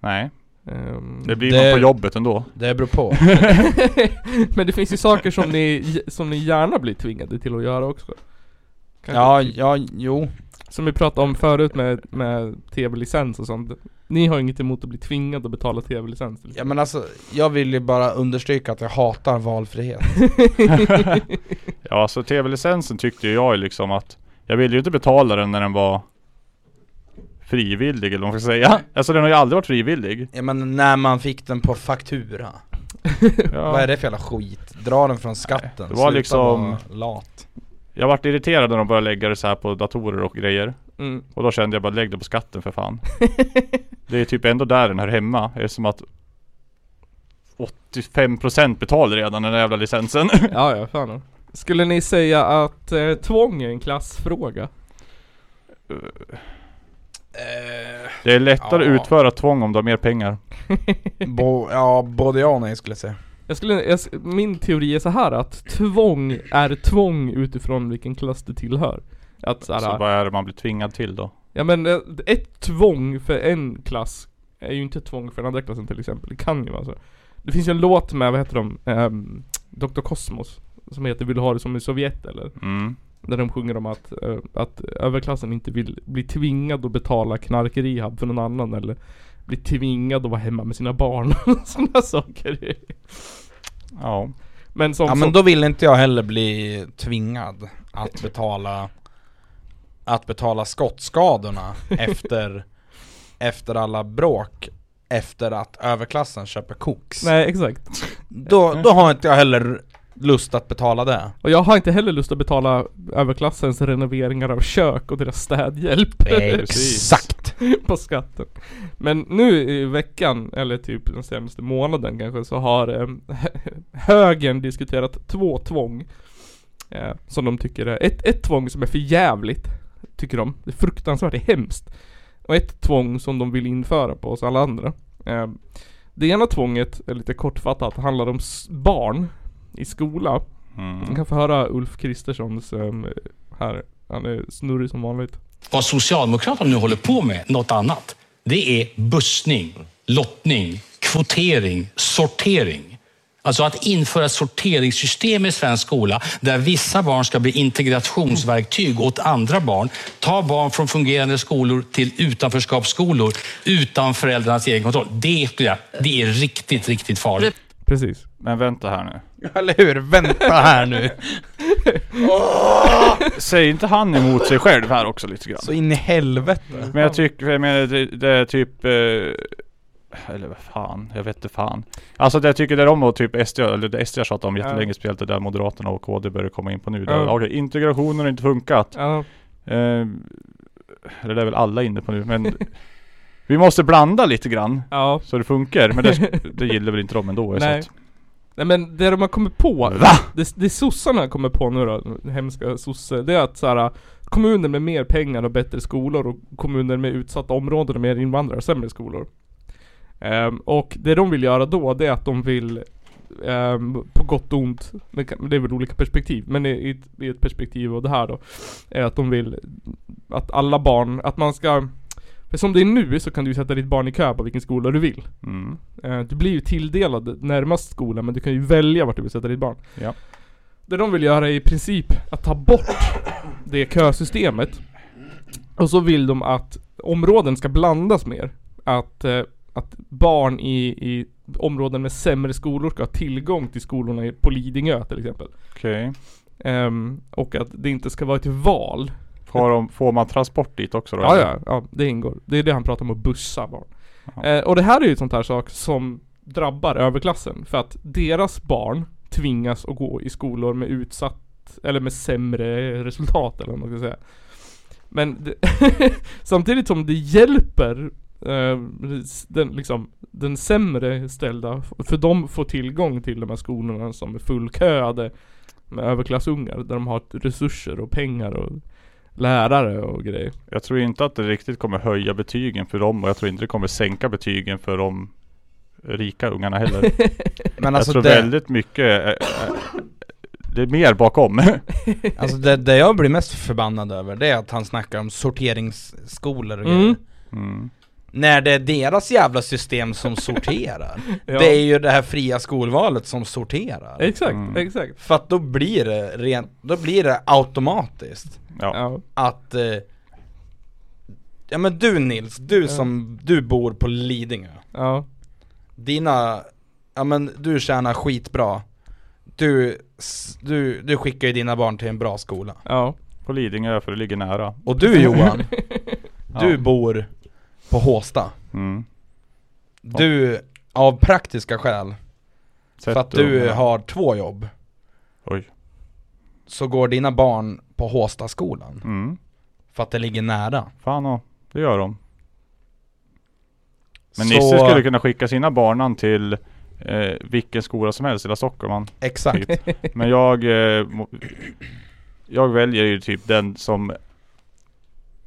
Nej, Ehm, det blir Det- man på jobbet ändå Det beror på. Men det finns ju saker som ni, som ni gärna blir tvingade till att göra också. Kanske Ja, typ- ja, jo. Som vi pratade om förut med, med tv-licens och sånt. Ni har inget emot att bli tvingade att betala tv-licens. Ja men alltså, jag vill ju bara understryka att jag hatar valfrihet. Ja så tv-licensen tyckte jag ju liksom att Jag ville ju inte betala den när den var Frivillig eller vad man ska säga Alltså den har ju aldrig varit frivillig Ja men när man fick den på faktura. ja. Vad är det för jävla skit? Dra den från skatten. det var Sluta liksom- lat. Jag vart irriterad när de började lägga det så här på datorer och grejer Mm. Och då kände jag bara lägg det på skatten för fan Det är typ ändå där den hör hemma Eftersom att 85% betalar redan den där jävla licensen Ja, ja, fan. Skulle ni säga att eh, tvång är en klassfråga? Eh, Det är lättare Ja. att utföra tvång om du har mer pengar bo, ja, både ja och nej skulle jag säga. Jag skulle, jag, min teori är så här att tvång är tvång utifrån vilken klass du tillhör. Att så här, Så vad är det man blir tvingad till då? Ja men eh, ett tvång för en klass är ju inte ett tvång för den andra klassen till exempel. Det kan ju vara så. Det finns ju en låt med, vad heter de? Um, Dr. Cosmos. Som heter Vill du ha det som i Sovjet eller? Mm. Där de sjunger om att, eh, att överklassen inte vill bli tvingad att betala knarkrehab för någon annan eller bli tvingad att vara hemma med sina barn. Sådana saker. Ja Men som, Ja men som då vill inte jag heller bli tvingad att betala Att betala skottskadorna efter Efter alla bråk Efter att överklassen köper koks Nej exakt. då, då har inte jag heller lust att betala det Och jag har inte heller lust att betala överklassens renoveringar av kök och deras städhjälp. Exakt! på skatten. Men nu i veckan, eller typ den senaste månaden kanske, så har eh, högern diskuterat två tvång. Eh, som de tycker är, ett, ett tvång som är för jävligt tycker de. Det är fruktansvärt, det är hemskt. Och ett tvång som de vill införa på oss alla andra. Eh, det ena tvånget, är lite kortfattat, handlar om barn i skola. Man mm. kan få höra Ulf Kristerssons eh, här. Han är snurrig som vanligt. Vad Socialdemokraterna nu håller på med, något annat, det är bussning, lottning, kvotering, sortering. Alltså att införa ett sorteringssystem i svensk skola där vissa barn ska bli integrationsverktyg åt andra barn. Ta barn från fungerande skolor till utanförskapsskolor utan föräldrarnas egen kontroll. Det, skulle jag- det är riktigt, riktigt farligt. Precis. Men vänta här nu Eller hur? Vänta här nu! Säger inte han emot sig själv här också lite grann? Så in i helvete Men jag tycker, jag menar det, det är typ eh, Eller vad fan, jag vet inte fan Alltså det jag tycker det är om och typ SD, eller det SD har tjatat om jättelänge speciellt det där Moderaterna och KD börjar komma in på nu. Ja. Ja. Okej, integrationen har inte funkat. Ja, Eh, eller det är väl alla inne på nu men Vi måste blanda lite grann ja. så det funkar. Men det, det gillar väl inte de ändå. Så Nej. att, Nej men det de har kommit på, Va? det, det sossarna kommer på nu då, hemska sosse, det är att så här, kommuner med mer pengar och bättre skolor och kommuner med utsatta områden och mer invandrare har sämre skolor. Ehm, och det de vill göra då, det är att de vill ehm, på gott och ont, det, är väl olika perspektiv, men i, i ett perspektiv av det här då, är att de vill att alla barn, att man ska för som det är nu så kan du sätta ditt barn i kö på vilken skola du vill. mm. Eh, Du blir ju tilldelad närmast skolan men du kan ju välja vart du vill sätta ditt barn. Ja. Det de vill göra är i princip att ta bort det kösystemet. Och så vill de att områden ska blandas mer. Att, eh, att barn i, i områden med sämre skolor ska ha tillgång till skolorna på Lidingö till exempel. Okej. Ehm, och att det inte ska vara ett val Får, de, får man transport dit också då? Ja, ja, ja, det ingår. Det är det han pratar om att bussa barn. Eh, och det här är ju ett sånt här sak som drabbar överklassen. För att deras barn tvingas att gå i skolor med utsatt, eller med sämre resultat eller vad man ska säga. Men det, samtidigt som det hjälper eh, den, liksom, den sämre ställda, för de får tillgång till de här skolorna som är fullköade med överklassungar. Där de har resurser och pengar och lärare och grejer. Jag tror inte att det riktigt kommer höja betygen för dem och jag tror inte det kommer sänka betygen för de rika ungarna heller. Men jag alltså tror det, väldigt mycket Det är mer bakom. alltså det, det jag blir mest förbannad över det är att han snackar om sorteringsskolor och Mm. grejer Mm. När det är deras jävla system som sorterar Ja. Det är ju det här fria skolvalet som sorterar Exakt, Mm. exakt. För att då blir det rent, då blir det automatiskt Ja. Att eh, Ja men du Nils, du Ja. som, du bor på Lidingö Ja. Dina, ja men du tjänar skitbra Du, du, du skickar ju dina barn till en bra skola Ja. På Lidingö för det ligger nära. Och du Johan, du Ja. bor på Håsta Mm. Du, av praktiska skäl, Sätt för att du ungarna. har två jobb Oj. Så går dina barn på Håstaskolan Mm. För att det ligger nära Fan och, det gör de. Men Så- Nisse skulle kunna skicka sina barnan till eh, vilken skola som helst i hela Stockholm. Han. Exakt Men jag eh, Jag väljer ju typ den som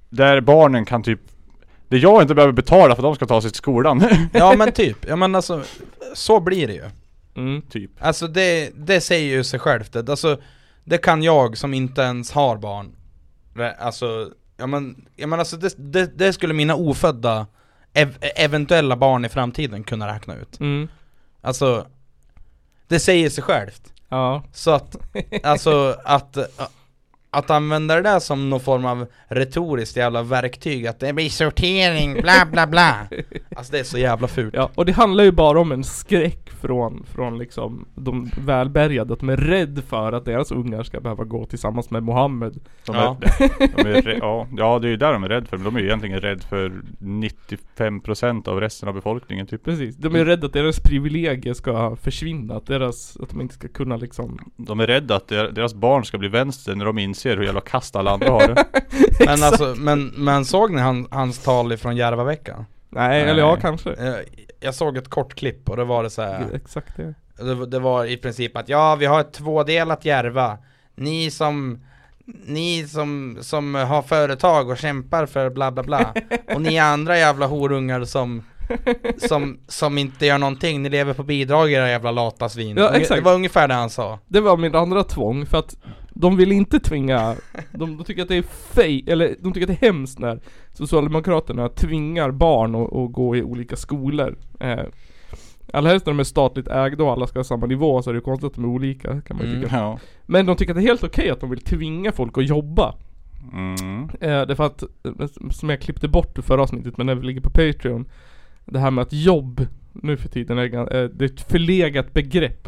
Där barnen kan typ Det jag inte behöver betala för att de ska ta sig till skolan. Ja men typ, ja men alltså Så blir det ju Mm. typ. Alltså det, det säger ju sig självt det, alltså Det kan jag som inte ens har barn Alltså, ja men, ja men alltså det, det, det skulle mina ofödda ev eventuella barn i framtiden kunna räkna ut Mm. Alltså Det säger sig självt Ja. Så att, alltså att att använda det där som någon form av retoriskt jävla verktyg Att det blir sortering, bla bla bla Alltså det är så jävla fult Ja, och det handlar ju bara om en skräck från, från liksom de välbärgade, att de är rädd för att deras ungar ska behöva gå tillsammans med Mohammed. De Ja. är, de är, ja, ja det är ju där de är rädda för. Men de är ju egentligen rädda för 95% av resten av befolkningen typ. Precis, de är rädda att deras privilegier ska försvinna, att deras, att de inte ska kunna liksom De är rädda att der- deras barn ska bli vänster när de inser hur jävla kast alla andra har det. Men alltså, men, men såg ni han, hans tal ifrån Järvaveckan? Nej, Nej. eller ja kanske. Eh, Jag såg ett kort klipp och det var det så här. Exakt det. Det, det var i princip att ja, vi har ett tvådelat Järva Ni som Ni som, som har företag och kämpar för bla bla bla Och ni andra jävla horungar som som, som inte gör någonting, ni lever på bidrag era jävla lata svin Ja, exakt. Det var ungefär det han sa Det var min andra tvång, för att de vill inte tvinga, de, de tycker att det är fej, eller de tycker att det är hemskt när Socialdemokraterna tvingar barn att, att gå i olika skolor. Eh, Allra helst när de är statligt ägda och alla ska ha samma nivå så är det konstigt att de är olika kan man ju Mm. tycka. Ja. Men de tycker att det är helt okej att de vill tvinga folk att jobba. Mm. Eh, därför att, eh, som jag klippte bort förra avsnittet men det ligger på Patreon det här med att jobb nu för tiden är, eh, det är ett förlegat begrepp.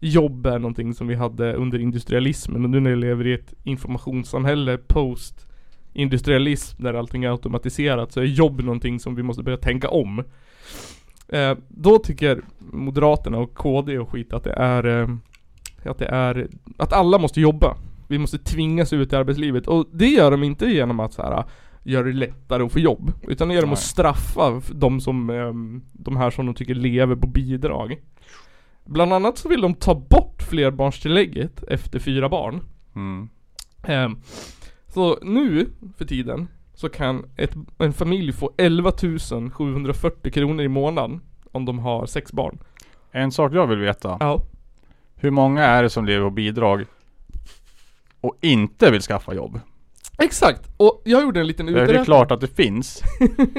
Jobb är någonting som vi hade under industrialismen och nu när vi lever i ett informationssamhälle post industrialism där allting är automatiserat så är jobb någonting som vi måste börja tänka om. Eh, Då tycker Moderaterna och KD och skit att det är eh, Att det är Att alla måste jobba. Vi måste tvingas ut i arbetslivet. Och det gör de inte genom att så här göra det lättare att få jobb. Utan det gör de att straffa de som, ehm, de här som de tycker lever på bidrag. Bland annat så vill de ta bort flerbarnstillägget efter fyra barn. Mm. Ehm, så nu för tiden så kan ett, en familj få 11 740 kronor i månaden om de har sex barn. En sak jag vill veta. Ja. Hur många är det som lever på bidrag och inte vill skaffa jobb? Exakt! Och jag gjorde en liten Det är uträkning. klart att det finns.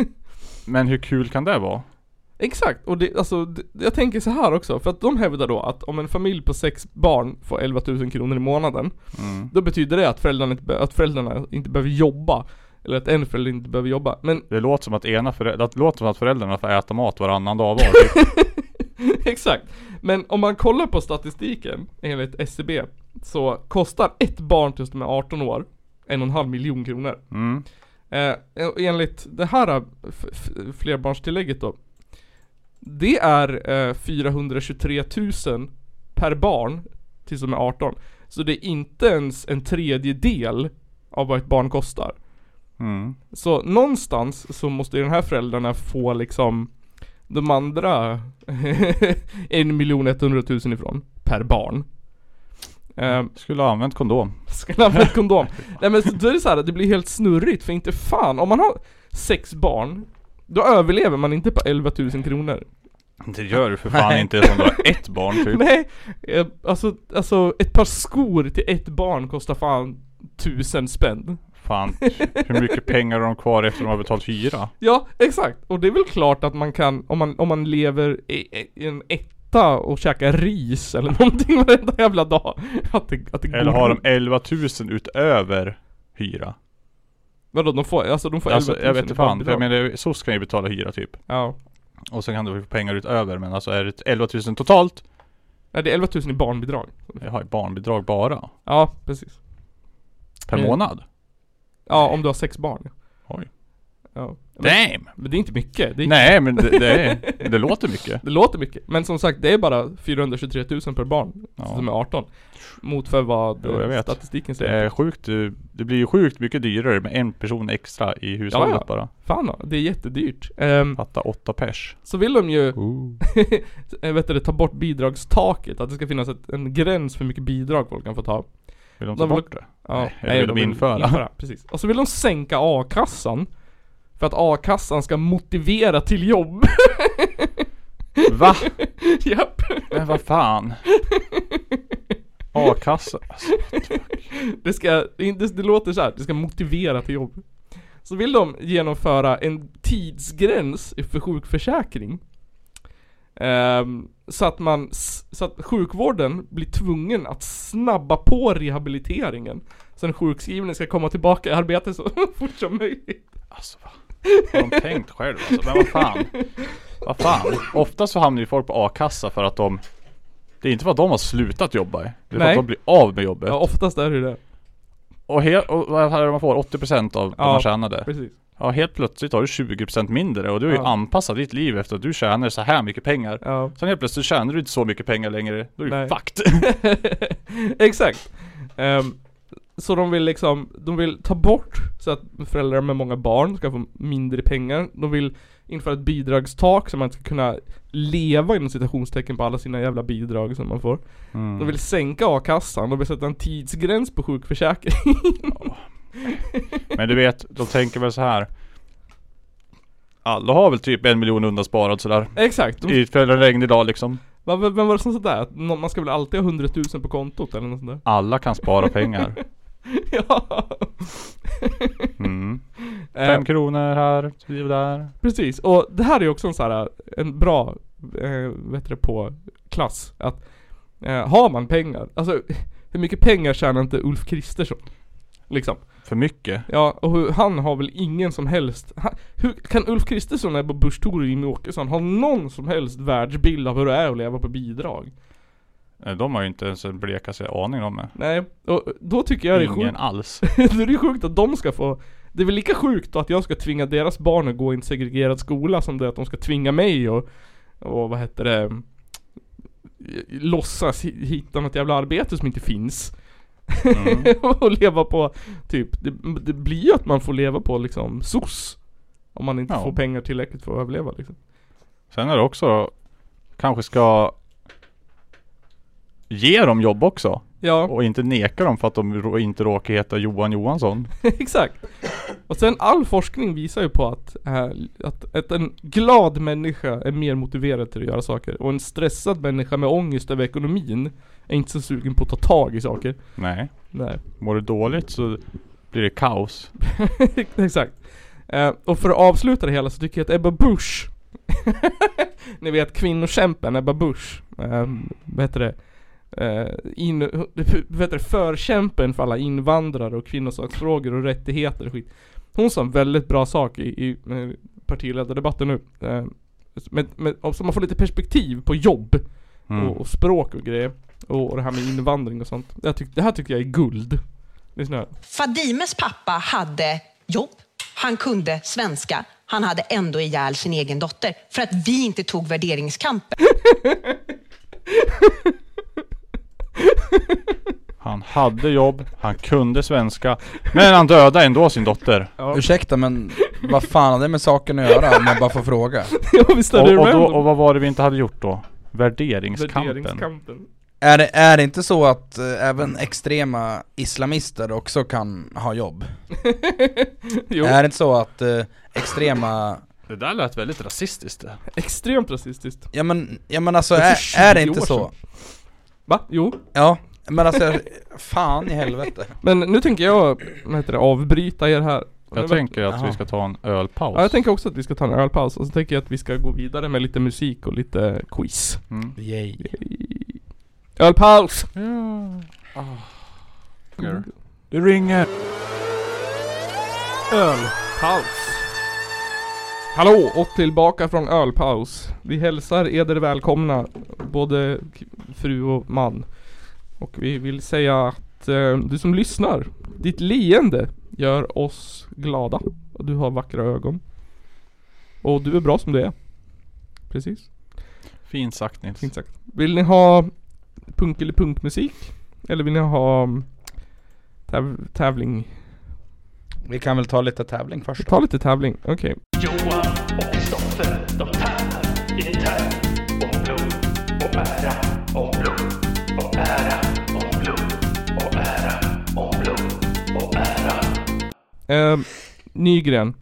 Men hur kul kan det vara? Exakt, och det, alltså, det, jag tänker så här också, för att de hävdar då att om en familj på sex barn får 11 000 kronor i månaden Mm. Då betyder det att föräldrarna inte, att föräldrarna inte behöver jobba Eller att en förälder inte behöver jobba, men Det låter som att ena föräldrar, det låter som att föräldrarna får äta mat varannan dag var. Typ. exakt Men om man kollar på statistiken enligt SCB Så kostar ett barn tills de är 18 år en och en halv miljon kronor. Mm. Eh, och enligt det här eh, flerbarnstillägget då. Det är eh, 423 000 per barn tills de är 18. Så det är inte ens en tredjedel av vad ett barn kostar. Mm. Så någonstans så måste ju den här föräldrarna få liksom de andra en miljon etthundratusen ifrån per barn. Ehm, Skulle ha använt kondom. Ska han använda kondom? Nej men så- då är det så här, det blir helt snurrigt för inte fan, om man har sex barn Då överlever man inte på 11 000 kronor Det gör du för fan inte som du har ett barn typ. Nej, eh, alltså, alltså ett par skor till ett barn kostar fan tusen spänn Fan, hur mycket pengar har de kvar efter de har betalt hyra? Ja, exakt. Och det är väl klart att man kan, om man, om man lever i, i en etta och käkar ris eller någonting varenda jävla dag Att det, att det Eller har de 11 000 utöver hyra? Vadå, de får, alltså de får 11 000 Alltså jag vet inte fan, för jag menar SOS kan ju betala hyra typ. Ja. Och sen kan du få pengar utöver men alltså är det 11 000 totalt? Nej det är 11 000 i barnbidrag Jag har barnbidrag bara. Ja, precis Per månad? Ja, om du har sex barn Oj. Ja Damn! men det är inte mycket, det, är, Nej men det, det, är, det låter mycket. det låter mycket Men som sagt, det är bara 423 000 per barn Ja. Som är 18 Mot för vad Jo, jag eh, vet. statistiken Det säger är sjukt, det det blir ju sjukt mycket dyrare med en person extra i hushållet Ja, ja. bara. Fan det är jättedyrt um, Fatta åtta pers. Så vill de ju, jag vet inte, ta bort bidragstaket Att det ska finnas ett, en gräns för hur mycket bidrag folk kan få ta Vill de ta De vill- bort det? Ja, Nej, eller vill de införa? Precis. Och så vill de sänka a-kassan För att a-kassan ska motivera till jobb Va? Japp Men vad fan? A-kassa? Alltså, Det ska, det, det, låter så här, det ska motivera till jobb Så vill de genomföra en tidsgräns för sjukförsäkring Ehm, Så att man, så att sjukvården blir tvungen att snabba på rehabiliteringen Så den sjukskrivne ska komma tillbaka i arbete så fort som möjligt alltså vad har de tänkt själv alltså? Men vad fan? Vad fan? Oftast så hamnar ju folk på a-kassa för att de Det är inte för att de har slutat jobba Det är för Nej. att de blir av med jobbet Ja oftast är det ju det, Och, he- och vad är det man får? 80% av vad Ja. man tjänade precis Ja helt plötsligt har du 20% mindre och du har ju Ja. anpassat ditt liv efter att du tjänar så här mycket pengar Ja Sen helt plötsligt tjänar du inte så mycket pengar längre Då är du Nej. fucked Exakt. Ehm, så de vill liksom, de vill ta bort så att föräldrar med många barn ska få mindre pengar. De vill införa ett bidragstak så man ska kunna leva inom citationstecken på alla sina jävla bidrag som man får. mm. De vill sänka a-kassan, de vill sätta en tidsgräns på sjukförsäkring. Men du vet, de tänker väl så här. Alla har väl typ en miljon undansparad sådär Exakt. De, I för en regnig dag liksom vad, vem var det som sa nå- man ska väl alltid ha 100 000 på kontot eller något sånt där? Alla kan spara pengar ja. mm. Fem kronor här, tio där Precis, och det här är ju också en så här, en bra, eh, vet du på klass. Att eh, har man pengar, alltså hur mycket pengar tjänar inte Ulf Kristersson? Liksom. För mycket Ja, och hur, han har väl ingen som helst, han, hur kan Ulf Kristersson, Ebba Busch Thor och Jimmie Åkesson ha någon som helst världsbild av hur det är att leva på bidrag? Eh, De har ju inte ens en blekaste aning om det. Nej, och då tycker jag det är Ingen sjukt, alls. Då är det sjukt att de ska få Det är väl lika sjukt då att jag ska tvinga deras barn att gå i en segregerad skola som det är att de ska tvinga mig och, och vad heter det Låtsas hi- hitta något jävla arbete som inte finns. Mm. Och leva på typ, det, det blir ju att man får leva på liksom SOS. Om man inte Ja. får pengar tillräckligt för att överleva liksom. Sen är det också Kanske ska Ge dem jobb också. Ja, och inte neka dem för att de inte råkar heta Johan Johansson. Exakt. Och sen all forskning visar ju på att, äh, att, att en glad människa är mer motiverad till att göra saker. Och en stressad människa med ångest över ekonomin är inte så sugen på att ta tag i saker. Nej. Nej. Mår du dåligt så blir det kaos. Exakt. Eh, och för att avsluta det hela så tycker jag att Ebba Busch Ni vet kvinnokämpen Ebba Busch. Eh, Vad heter det? Eh, in, det? Förkämpen för alla invandrare och kvinnosaksfrågor och rättigheter och skit Hon sa en väldigt bra sak i, i partiledardebatten nu eh, med, med, så man får lite perspektiv på jobb mm. och, och språk och grejer och, och det här med invandring och sånt Jag tyck, Det här tycker jag är guld Lyssna här. Fadimes pappa hade jobb, han kunde svenska, han hade ändå ihjäl sin egen dotter för att vi inte tog värderingskampen. Han hade jobb, han kunde svenska, men han dödade ändå sin dotter. Ursäkta men vad fan har det med saken att göra om jag bara får fråga? ja visst är Och, det och, då, random. och vad var det vi inte hade gjort då? Värderingskampen. Värderingskampen. Är det, är det inte så att eh, även extrema islamister också kan ha jobb? jo, Är det inte så att eh, extrema, Det där lät väldigt rasistiskt. extremt rasistiskt. ja men, ja men alltså är är, det 20 inte så? Va? Jo. Ja, men alltså fan i helvete. Men nu tänker jag, vad heter det, avbryta er här. Jag tänker att Jaha. vi ska ta en ölpaus. Ja, jag tänker också att vi ska ta en ölpaus och så tänker jag att vi ska gå vidare med lite musik och lite quiz. Mm. Yay. Ölpaus! Det ringer. Ölpaus. Hallå och tillbaka från ölpaus. Vi hälsar eder välkomna, både fru och man. Och vi vill säga att eh, du som lyssnar, ditt leende gör oss glada. Och du har vackra ögon. Och du är bra som du är. Precis. Fint sagt Nils. Fint sagt. Vill ni ha punk eller punkmusik? Eller vill ni ha mm, täv- tävling? Vi kan väl ta lite tävling först Ta lite tävling, okej. Eh, Nygren.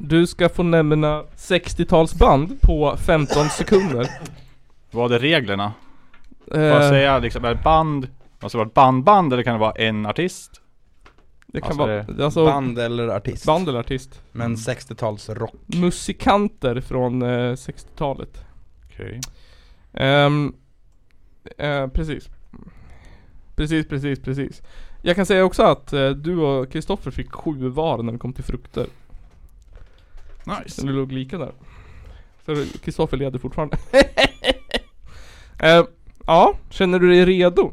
Du ska få nämna 60-talsband på 15 sekunder. Vad är reglerna? Får Eh, jag säga liksom, är det band, måste det vara ett bandband eller kan det vara en artist? Det kan alltså vara, alltså Band eller artist? band eller artist. Men 60-tals rock Musikanter från eh, 60-talet. Okej. Ehm, eh, precis. Precis, precis, precis. Jag kan säga också att eh, du och Kristoffer fick sju var när det kom till frukter. Nice. Så det låg lika där. För Kristoffer leder fortfarande. Eh, ja, känner du dig redo?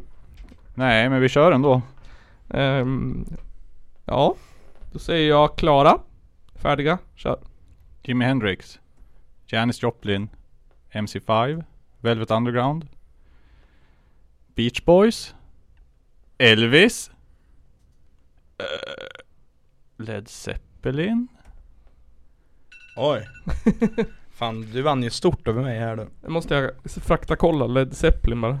Nej men vi kör ändå. Ehm, ja, då säger jag klara, färdiga, kör. Jimi Hendrix. Janis Joplin. MC5. Velvet Underground. Beach Boys. Elvis. eh, Led Zeppelin. Oj Fan du vann ju stort över mig här då Nu måste jag frakta kolla Led Zeppelin bara.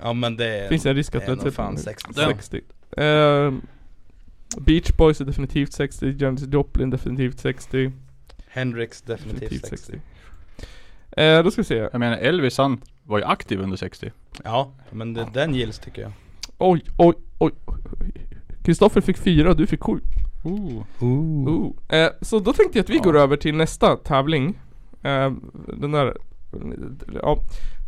Ja men det Finns det en risk att är Led Zeppelin fan 60 60. Ehm, Beach Boys är definitivt 60, Janis Joplin definitivt 60. Hendrix definitivt Definitivt 60 60. Eh, då ska vi se. Jag menar Elvis han var ju aktiv under 60. Ja, men det, den gills tycker jag Oj, oj, oj. Kristoffer fick fyra du fick sju. Ooh. Oh. Eh, så då tänkte jag att vi Ja. går över till nästa tävling. Eh, den där, ja.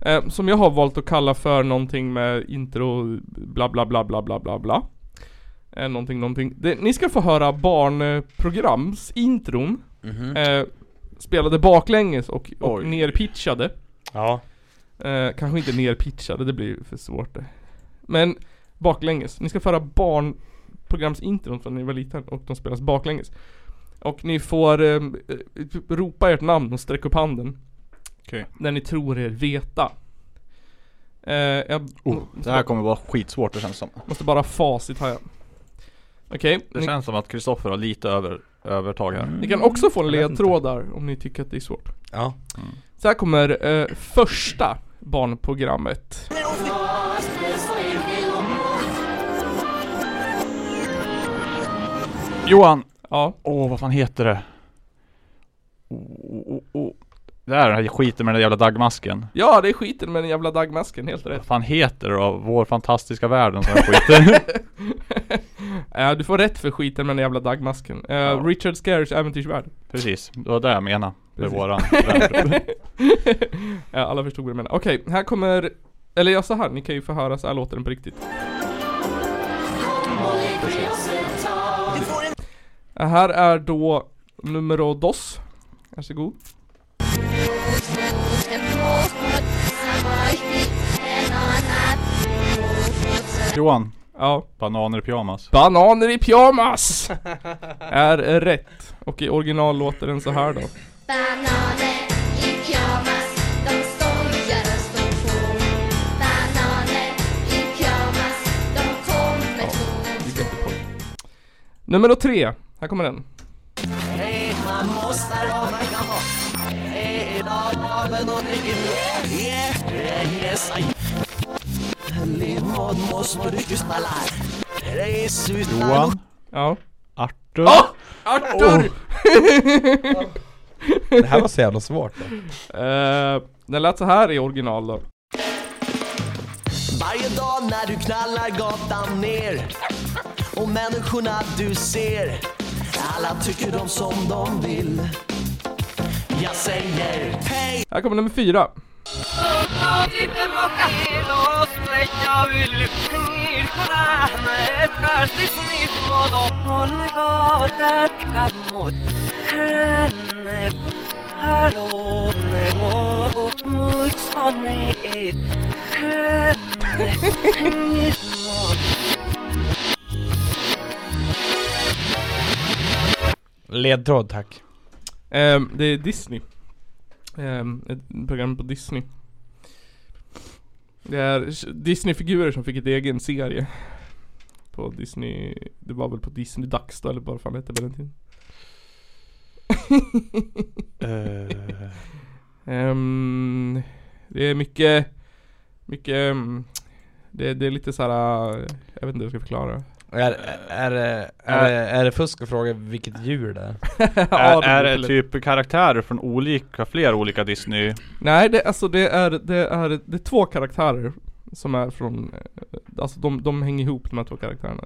Eh, som jag har valt att kalla för någonting med intro bla bla bla bla bla bla bla. Eh, någonting, någonting. Det, ni ska få höra barnprograms intron. Mhm. Eh, spelade baklänges och, och nerpitchade. Ja Eh, kanske inte nerpitchade, det blir för svårt det. Men baklänges. Ni ska föra barnprogramsintron från när ni var liten och de spelas baklänges. Och ni får eh, eh, ropa ert namn och sträcka upp handen. Okej. När ni tror er veta. Eh, jag Oh, det här kommer vara skitsvårt det känns som. måste bara ha facit här. Okej, Det ni, känns som att Kristoffer har lite över, övertag här. ni kan också få en Jag vet inte. ledtråd där om ni tycker att det är svårt. Ja Så här kommer eh, första barnprogrammet. Johan! Ja, Åh, vad fan heter det? Oh, oh, oh. Det är den här skiten med den jävla dagmasken. ja det är skiten med den jävla dagmasken, helt rätt. Vad fan heter det då? Vår fantastiska värld och sån här skit. Ja, du får rätt för skiten med den jävla dagmasken. Eh, Ja. Richard Scares äventyrsvärld. Precis, det var det jag menade. Med Precis. våran ja, alla förstod vad jag menar. Okej, här kommer... Eller ja, så här. Ni kan ju få höra, så här låter den på riktigt. Ja, här är då numero dos. Varsågod. Johan, Ja. Bananer i pyjamas. Bananer i pyjamas! är rätt. Och i original låter den så här då. Bananer i pyjamas, de skojar och står på. Bananer i pyjamas, de kommer två. Gick inte på. Nummer tre. Här kommer den. Johan. Ja. Arthur. Arthur! Det här var så jävla svårt då. Eh, den lät så här i original då. Varje dag när du knallar gatan ner och människorna du ser alla tycker de som de vill Jag säger hej Här kommer nummer fyra. Ledtråd tack. Ehm, det är Disney. Ehm, ett program på Disney. Det är Disney-figurer som fick ett egen serie. På Disney, det var väl på Disney Dags då eller vad fan det hette på den tiden. Eh, Ehm, det är mycket, mycket, ehm, det, det är lite såhär, jag vet inte hur jag ska förklara. Är, är, det- är, är det fusk att fråga vilket djur det är? är, det är det typ karaktärer från olika, flera olika Disney? Nej det, alltså det är, det är, det är två karaktärer som är från, eh, alltså de, de hänger ihop de här två karaktärerna.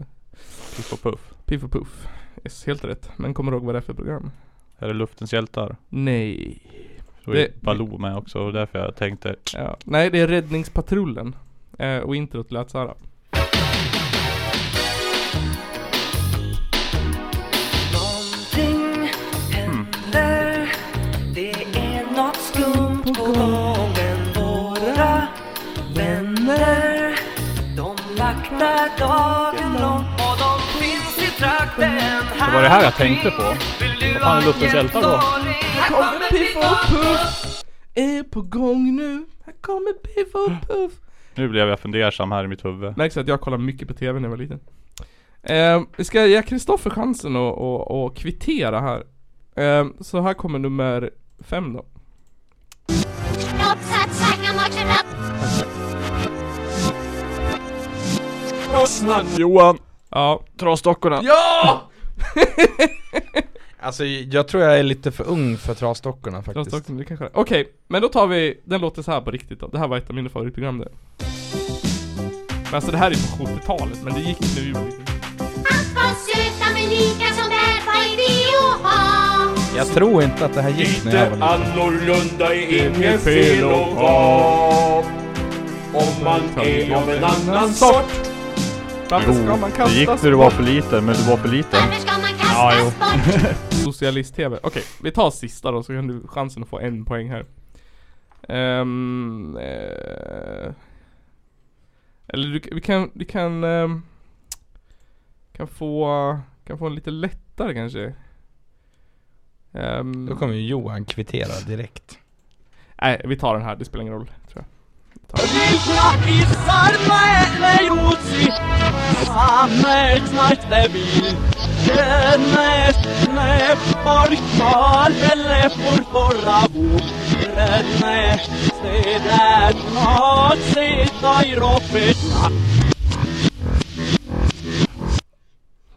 Piff och Puff? Piff och Puff. Yes, helt rätt. Men kommer du ihåg vad det är för program? Är det Luftens hjältar? Nej. Är Det- Baloo med också och därför jag tänkte Ja. Nej det är Räddningspatrullen. Eh, och introt lät såhär. Dagen lång Och de finns i trakten Det var det här jag tänkte på. Vad fan är Luftens hjältar då? Här kommer Piff och Puff! Är på gång nu. Här kommer Piff och Puff. Nu blev jag fundersam här i mitt huvud. Märks att jag kollade mycket på TV när jag var liten. Eh, vi ska ge Kristoffer chansen att, att, att kvittera här. Eh, så här kommer nummer fem då. Johan! Ja. Trasdockorna! Ja! Alltså jag tror jag är lite för ung för trasdockorna faktiskt. Trasdockorna, det kanske är. Okej, men då tar vi, den låter så här på riktigt då. Det här var ett av mina favoritprogram det. Men alltså det här är på 70-talet, men det gick vi lite. Allt var söta men lika som det är, vad är det att ha? Jag tror inte att det här gick när jag var liten. annorlunda är inget fel att vara Om man är av en annan sort Varför ska man det kastas gick när du var för liten, men du var för liten. Varför ska man kastas bort? Socialist-TV. Okej, vi tar sista då så kan du chansen att få en poäng här. Ehm, eh, eller du, vi kan, vi kan, ehm, kan få, kan få en lite lättare kanske. Ehm, Då kommer ju Johan kvittera direkt. Nej, vi tar den här. Det spelar ingen roll, den.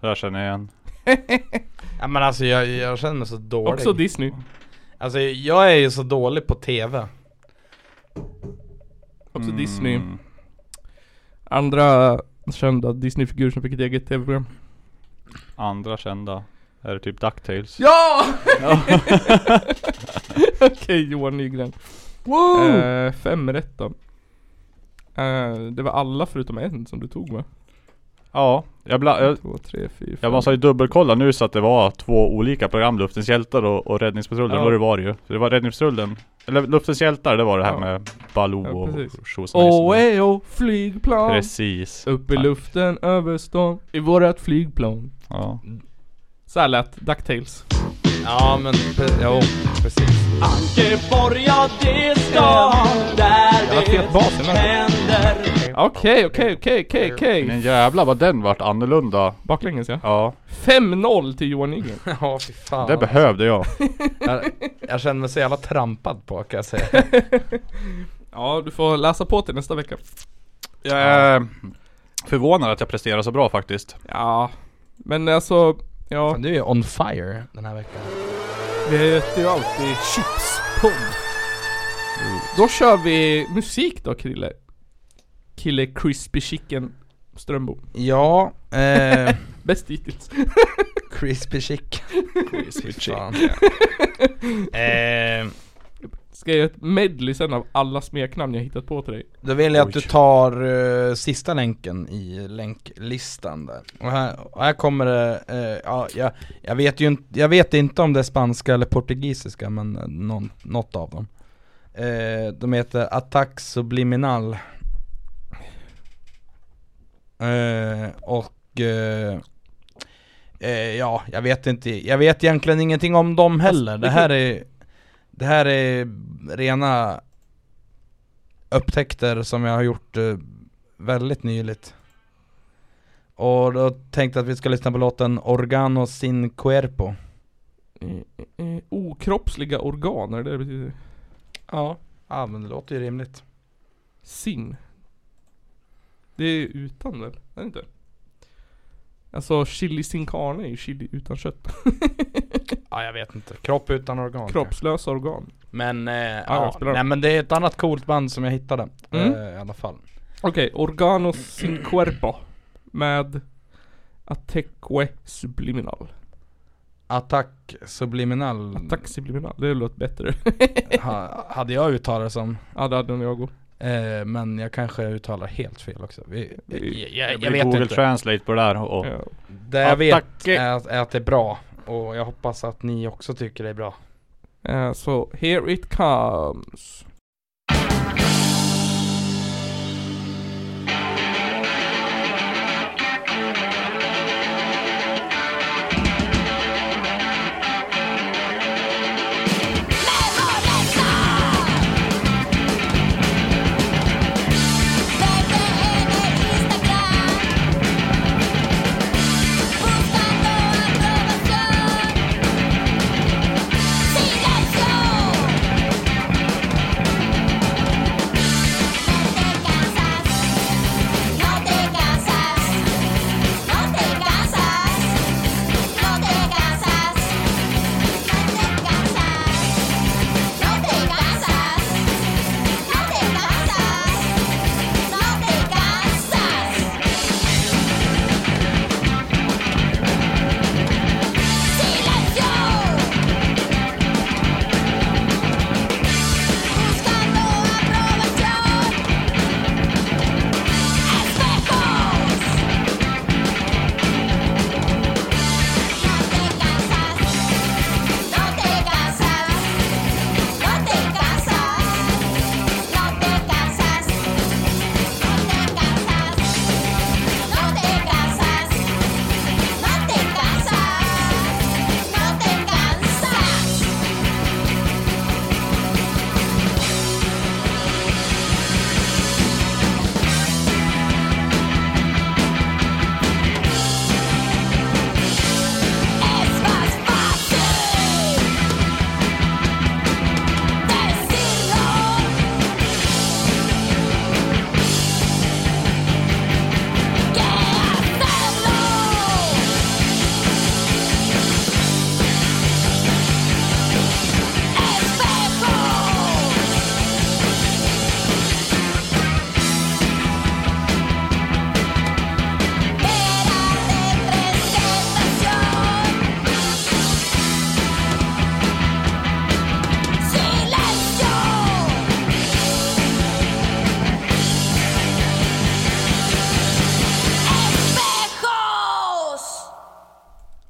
Jag känner igen. Ja men alltså jag, jag känner mig så dålig. Också Disney. Alltså jag är ju så dålig på TV. Också Disney. Andra kända Disney-figurer som fick ett eget TV-program. Andra kända. Är det typ DuckTales? Ja! Okej Johan Nygren. Wow! Eh, fem rätt då. Eh, det var alla förutom en som du tog va? Ja, jag, bla, jag, Två, tre, fyra, jag måste ju dubbelkolla nu så att det var två olika program, Luftens hjältar och, och Räddningspatrullen. Ja. Och det var det ju. Så det var Räddningspatrullen. Eller Luftens hjältar, det var det här Ja. med Baloo Ja, och tjosan ej, åh, flygplan! Precis. Upp i Tack. luften över stan, i vårat flygplan. Ja. Så här lät Ducktails. Ja men, jo, precis. Ankeborg, ja det är stan där här. händer Okej, okej, okej, okej, okej. Men jävlar vad den vart annorlunda. Baklänges ja. Ja, 5-0 till Johan Nygren. Ja fy fan. det behövde jag. jag, jag känner mig så jävla trampad på kan jag säga. Ja, du får läsa på till nästa vecka. Jag är förvånad att jag presterar så bra faktiskt. Ja, men alltså, ja. Fan, Du är on fire den här veckan. Vi heter ju alltid Chipspodd. Då kör vi musik då Krille. Kille Crispy Chicken Strömbo. Ja, eh, Bäst hittills. crispy chick. Crispy fan. eh, Ska jag göra ett medley sen av alla smeknamn jag hittat på till dig? Då vill jag att Oj. du tar eh, sista länken i länklistan där. Och här, och här kommer det, eh, ja, jag, jag vet ju inte, jag vet inte om det är spanska eller portugisiska men eh, någon, något av dem. Eh, de heter Attack Subliminal. Eh, och eh, eh, ja, jag vet inte, jag vet egentligen ingenting om dem heller. Det här är, det här är rena upptäckter som jag har gjort eh, väldigt nyligt. Och då tänkte jag att vi ska lyssna på låten Organo sin cuerpo. Okroppsliga organ, är det det betyder? Ja, ja men det låter ju rimligt. Sin. Det är utan väl? Är det inte? Alltså chili sin carne är ju chili utan kött. Ja jag vet inte, kropp utan organ kanske. Kroppslösa organ. Men, eh, ja, spelar. nej men det är ett annat coolt band som jag hittade. Mm. Eh, I alla fall. Okej, Organo sin cuerpo. Med Ateque subliminal. Attack Subliminal Attack subliminal, det låter bättre. ha, hade jag uttalat det som. ja det hade nog jag också. Eh, men jag kanske uttalar helt fel också. Vi, jag, jag, Det jag blir vet Google inte. Translate på det där och Ja. Det jag vet är att, är att det är bra. Och jag hoppas att ni också tycker det är bra. Eh, Så here it comes.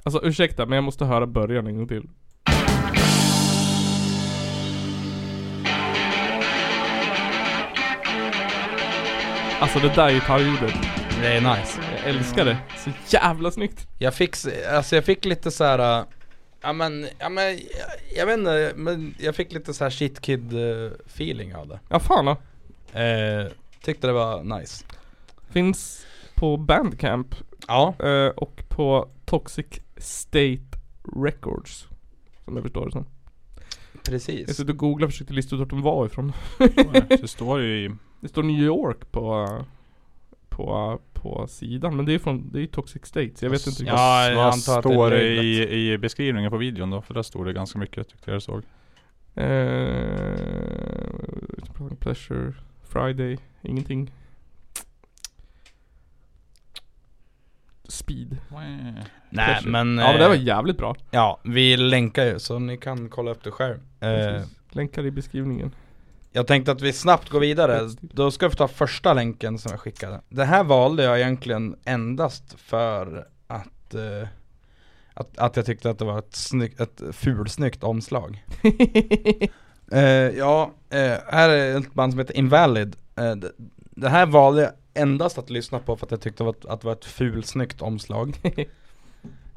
Alltså ursäkta men jag måste höra början en gång till. Alltså det där gitarrljudet. Det är nice. Jag älskar det. Så jävla snyggt. Jag fick, alltså jag fick lite så här. Äh, ja men, ja men, jag, jag vet inte, men jag fick lite så här shit kid äh, feeling av det. Ja fan då. Eh, tyckte det var nice. Finns på Bandcamp. Ja. Eh, och på Toxic State Records. Som jag förstår det som. Jag Precis. sitter och googlar och försökte lista ut vart de var ifrån. Det står ju i... Det står New York på, på, på sidan men det är från, det är Toxic State så jag vet inte riktigt. Ja, jag antar att det är står i, i beskrivningen på videon då? För där står det ganska mycket tyckte jag jag såg. Eh, pleasure, Friday, ingenting. Speed. Nej men, Ja men det var eh, jävligt bra. ja vi länkar ju så ni kan kolla upp det själv. Eh. Länkar i beskrivningen. jag tänkte att vi snabbt går vidare, då ska vi ta första länken som jag skickade. Det här valde jag egentligen endast för att eh, att, att jag tyckte att det var ett, snygg, ett fulsnyggt omslag. Eh, ja, eh, här är ett band som heter Invalid. Eh, det, det här valde jag endast att lyssna på för att jag tyckte att, att det var ett fulsnyggt omslag.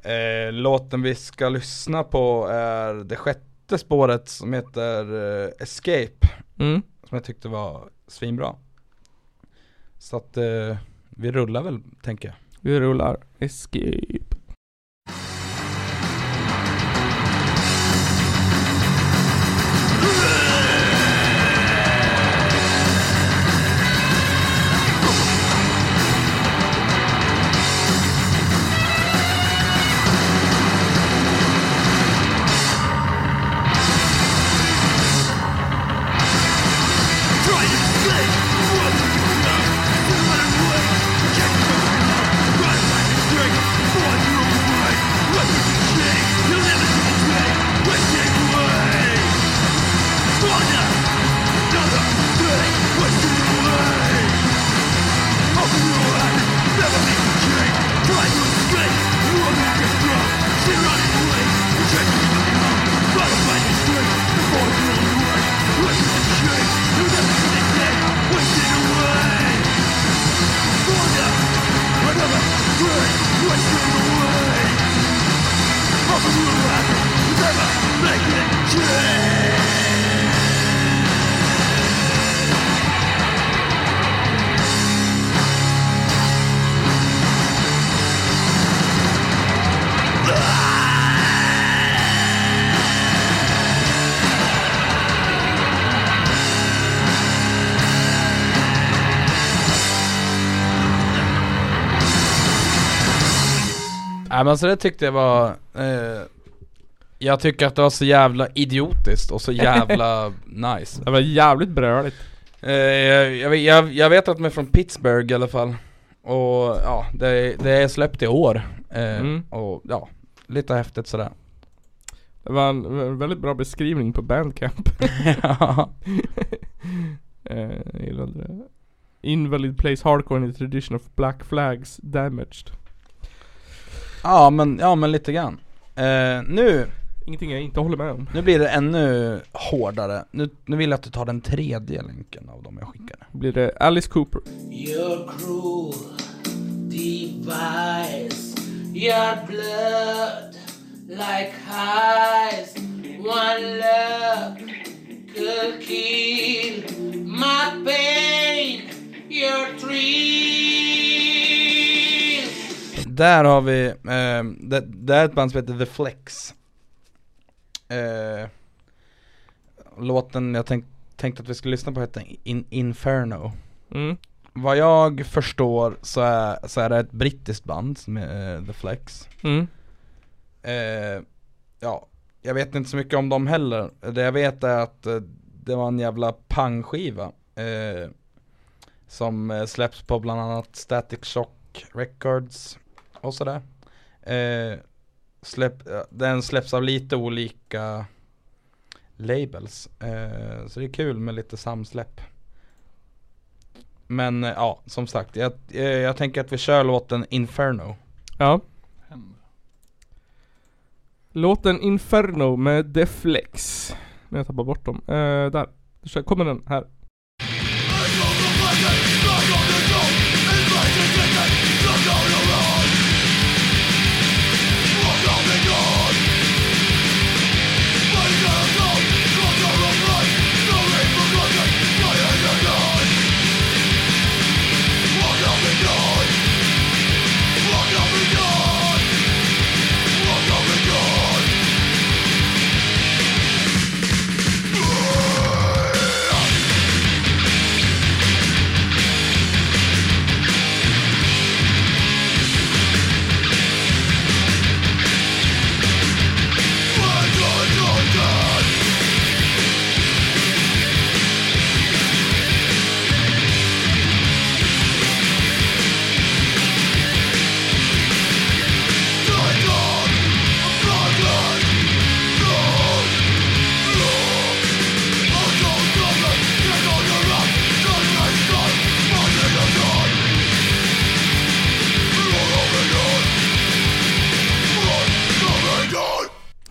eh, låten vi ska lyssna på är det sjätte spåret som heter eh, Escape. Mm. Som jag tyckte var svinbra. Så att eh, vi rullar väl, tänker jag. Vi rullar. Escape. Nej men så det tyckte jag var eh, Jag tycker att det var så jävla idiotiskt och så jävla nice Det var jävligt bröligt. eh, jag, jag, vet- jag, vet att de är från Pittsburgh i alla fall Och ja, det, det är släppt i år eh, Mm. Och ja, lite häftigt sådär Det var en, en väldigt bra beskrivning på Bandcamp. Ja. eh. Invalid plays hardcore in the tradition of black flags damaged. Ja men, ja men lite grann eh, Nu, Ingenting jag inte håller med om. nu blir det ännu hårdare Nu, nu vill jag att du tar den tredje länken av dem jag skickade Blir det Alice Cooper. Your cruel device, your blood like ice. One look could kill my pain, your thrill. Där har vi, eh, det, det är ett band som heter The Flex. Eh, Låten jag tänk, tänkte att vi skulle lyssna på heter In, Inferno. Mm. Vad jag förstår så är, så är det ett brittiskt band som är eh, The Flex. Mm. eh, Ja, jag vet inte så mycket om dem heller. Det jag vet är att eh, det var en jävla pangskiva eh, Som släpps på bland annat Static Shock Records och sådär eh, släpp, eh, Den släpps av lite olika labels eh, Så det är kul med lite samsläpp Men eh, ja, som sagt, jag, eh, jag tänker att vi kör låten Inferno Ja. Låten Inferno med Deflex. Nu har jag tappat bort dem. Eh, där. Så kommer den här.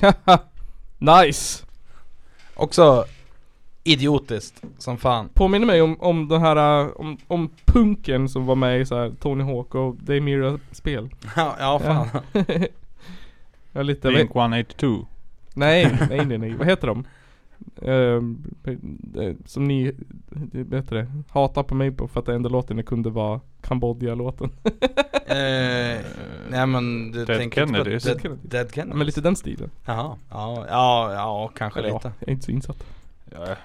nice! Också idiotiskt som fan. Påminner mig om, om den här, uh, om, om punken som var med i så här Tony Hawk och Daymira spel. Ja, ja fan. ja, lite, Blink 182. Nej, nej, nej, nej. Vad heter de? Ehm, eh, som ni, heter det? Hatar på mig på för att den enda låten det kunde vara Kambodja-låten. eh, nej men du Dead tänker inte på. Dead, Dead Kennedys? Men lite den stilen. Jaha, ja, ja, ja kanske Eller ja, lite. jag är inte så insatt. Ja,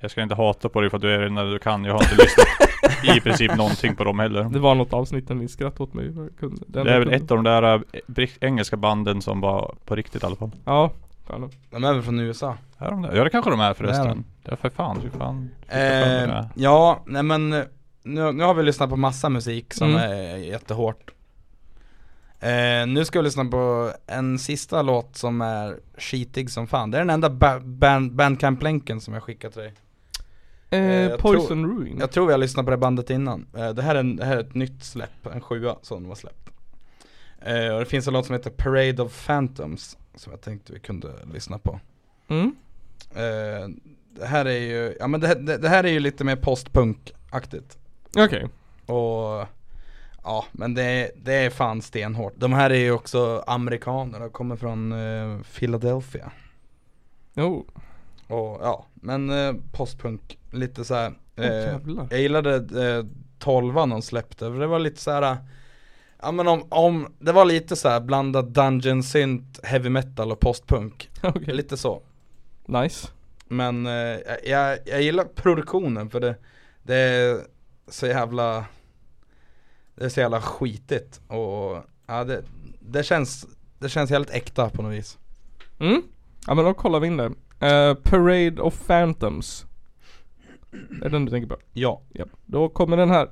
jag ska inte hata på dig för att du är det när du kan. Jag har inte lyssnat i princip någonting på dem heller. Det var något avsnitt när ni skrattade åt mig. Jag den Det är väl ett av de där äh, brick- engelska banden som var på riktigt i alla fall. Ja, fan nog. De är väl från USA? Är de? Ja det kanske de är Det är förresten. de. Det är för fan, fy fan. Eh, ja, nej men eh, nu, nu har vi lyssnat på massa musik som Mm. är jättehårt. Eh, nu ska vi lyssna på en sista låt som är skitig som fan. Det är den enda ba- band, bandcamp-länken som jag skickat till dig. Eh, jag Poison tror, Ruin. Jag tror vi har lyssnat på det bandet innan. Eh, det, här är en, det här är ett nytt släpp, en sjua som var släppt. Eh, och det finns en låt som heter Parade of Phantoms som jag tänkte vi kunde lyssna på. Mm. Eh, det här är ju, ja men det, det, det här är ju lite mer postpunk-aktigt. Okej. Och ja, men det, är- det är fan stenhårt. De här är ju också amerikaner, de kommer från eh, Philadelphia. Jo. Och ja, men eh, postpunk, lite så här. Åh, Eh, jag gillade eh, 12 de släppte, för det var lite så här. Ja men om, om, det var lite så här blandat dungeon synth, heavy metal och postpunk. Okej. Lite så. Nice. Men eh, jag- jag, gillar produktionen för det, det är så jävla Det är så jävla skitigt och ja det, det känns Det känns helt äkta på något vis Mm. Ja men då kollar vi in det. Eh, Parade of Phantoms. Är det den du tänker på? Ja. ja. Då kommer den här.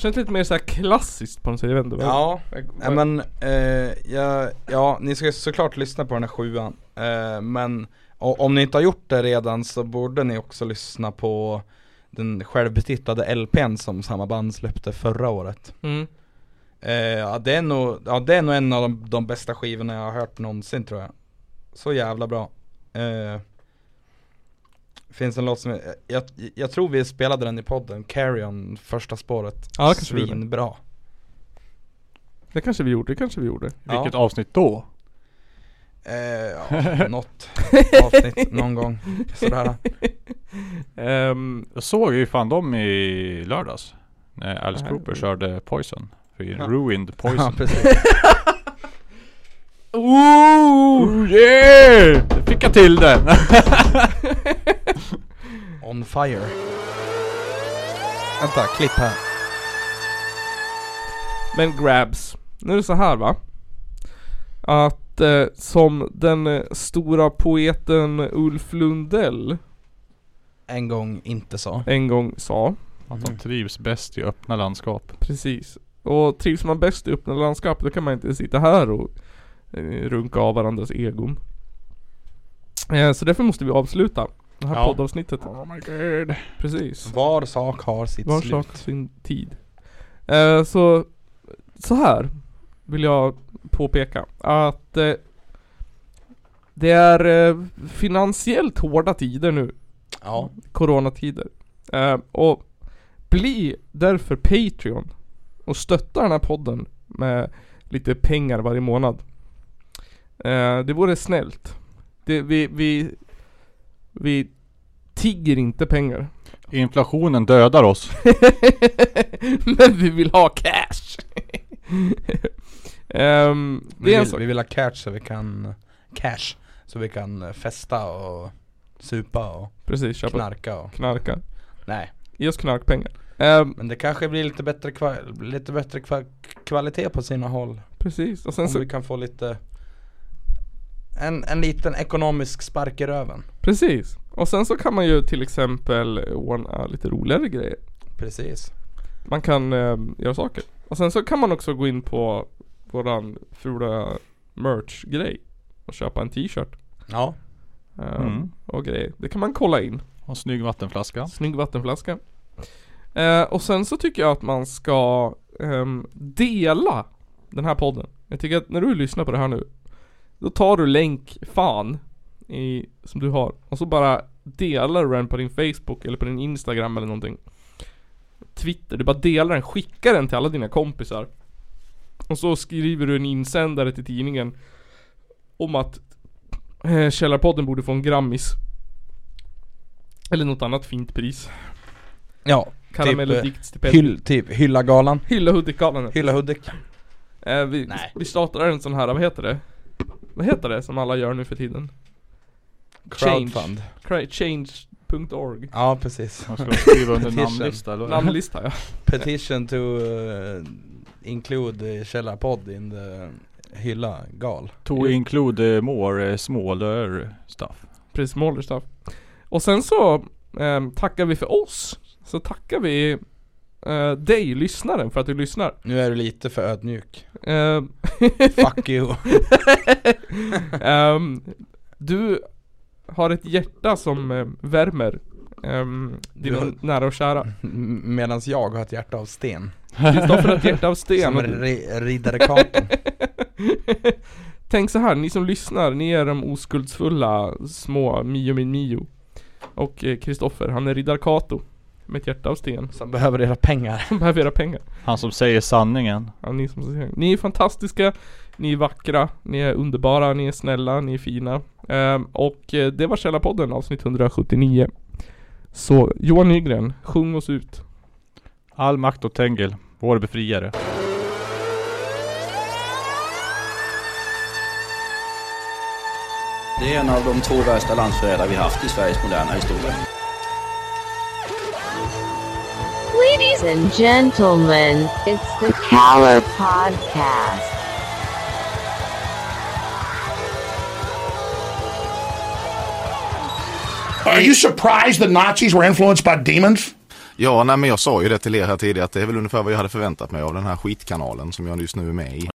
Känns lite mer så här klassiskt på något sätt, jag vet inte vad- Ja, vad- ja men eh, ja, ja, ni ska såklart lyssna på den här sjuan eh, Men o- om ni inte har gjort det redan så borde ni också lyssna på den självbetitlade LPn som samma band släppte förra året. Mm. eh, ja, det är nog, ja, det är nog en av de, de bästa skivorna jag har hört någonsin tror jag. Så jävla bra. Eh, Finns en låt som, jag, jag, jag tror vi spelade den i podden, Carry On, första spåret Ja, det kanske vi gjorde. Svinbra Det kanske vi gjorde, det kanske vi gjorde. Vilket avsnitt då? Eh, ja, något avsnitt någon gång sådär Ehm, Jag såg ju fan dem i lördags. När Alice. Cooper körde Poison. För Ja. Ruined Poison. Ja, precis. Ooh, yeah! Fick jag till den! On fire Vänta, klipp här Men grabs, nu är det så här va. Att inte som den eh, stora poeten Ulf Lundell En gång inte sa. en gång sa. Att de trivs bäst i öppna landskap. Precis. Och trivs man bäst i öppna landskap då kan man inte sitta här och eh, runka av varandras egon. Eh, så därför måste vi avsluta det här Ja. poddavsnittet. Oh my god. Precis. Var sak har sitt Var slut. sak sin tid. Eh, så, så här vill jag påpeka att eh, det är eh, finansiellt hårda tider nu. Ja. Coronatider. Eh, och bli därför Patreon och stötta den här podden med lite pengar varje månad. Eh, det vore snällt. Det, vi, vi, vi tigger inte pengar. Inflationen dödar oss. Men vi vill ha cash! Ehm, det Vi är en vill, sak. vi vill ha cash så vi kan Cash Så vi kan eh, festa och supa och Precis, köpa knarka och knarka. Nej Ge oss knarkpengar. Ehm, Men det kanske blir lite bättre, kva- lite bättre kva- kvalitet på sina håll precis, och sen Om så, vi kan få lite en, en liten ekonomisk spark i röven precis. Och sen så kan man ju till exempel ordna lite roligare grejer. Precis Man kan ehm, göra saker. Och sen så kan man också gå in på våran fula merch-grej och köpa en t-shirt. Ja ehm, Mm. Och grejer. Det kan man kolla in. Och snygg vattenflaska. Snygg vattenflaska. Eh, och sen så tycker jag att man ska ehm, dela den här podden. Jag tycker att när du lyssnar på det här nu, då tar du länk fan i, som du har och så bara delar du den på din Facebook eller på din Instagram eller någonting. Twitter, du bara delar den, skickar den till alla dina kompisar. Och så skriver du en insändare till tidningen om att eh, Källarpodden borde få en Grammis. Eller något annat fint pris. Ja Karamell och typ, eh, hyll, typ Hylla galan Hylla Hudik-galan. Hylla Hudik Eh, vi, Nej. vi startar en sån här, vad heter det? Vad heter det som alla gör nu för tiden? Crowdfund Change.org Ja precis Man ska skriva under Petition. namnlista eller? Namnlista ja. Petition to uh, include uh, Källarpodd in the Hylla gal To include eh, more eh, smaller stuff. Precis, smaller stuff. Och sen så ehm, tackar vi för oss. Så tackar vi eh, dig, lyssnaren, för att du lyssnar. Nu är du lite för ödmjuk Ehm, Fuck you ehm, du har ett hjärta som eh, värmer um, dina Du har- nära och kära. M- Medans jag har ett hjärta av sten Kristoffer har ett hjärta av sten. Som ri- riddare Kato Tänk så här, ni som lyssnar, ni är de oskuldsfulla små Mio min Mio. Och eh, Kristoffer, han är riddar Kato. Med ett hjärta av sten. Som behöver era pengar Som behöver era pengar. Han som säger sanningen. Ja, ni som säger. Ni är fantastiska, ni är vackra, ni är underbara, ni är snälla, ni är fina. Ehm, och eh, det var Källarpodden avsnitt 179. Så Johan Nygren, sjung oss ut. All makt åt Tengil, vår befriare. Det är en av de två värsta landsförrädare vi haft i Sveriges moderna historia. Ladies and gentlemen, it's the Caller Podcast. Are you surprised the Nazis were influenced by demons? Ja, nej, men jag sa ju det till er här tidigare att det är väl ungefär vad jag hade förväntat mig av den här skitkanalen som jag just nu är med i.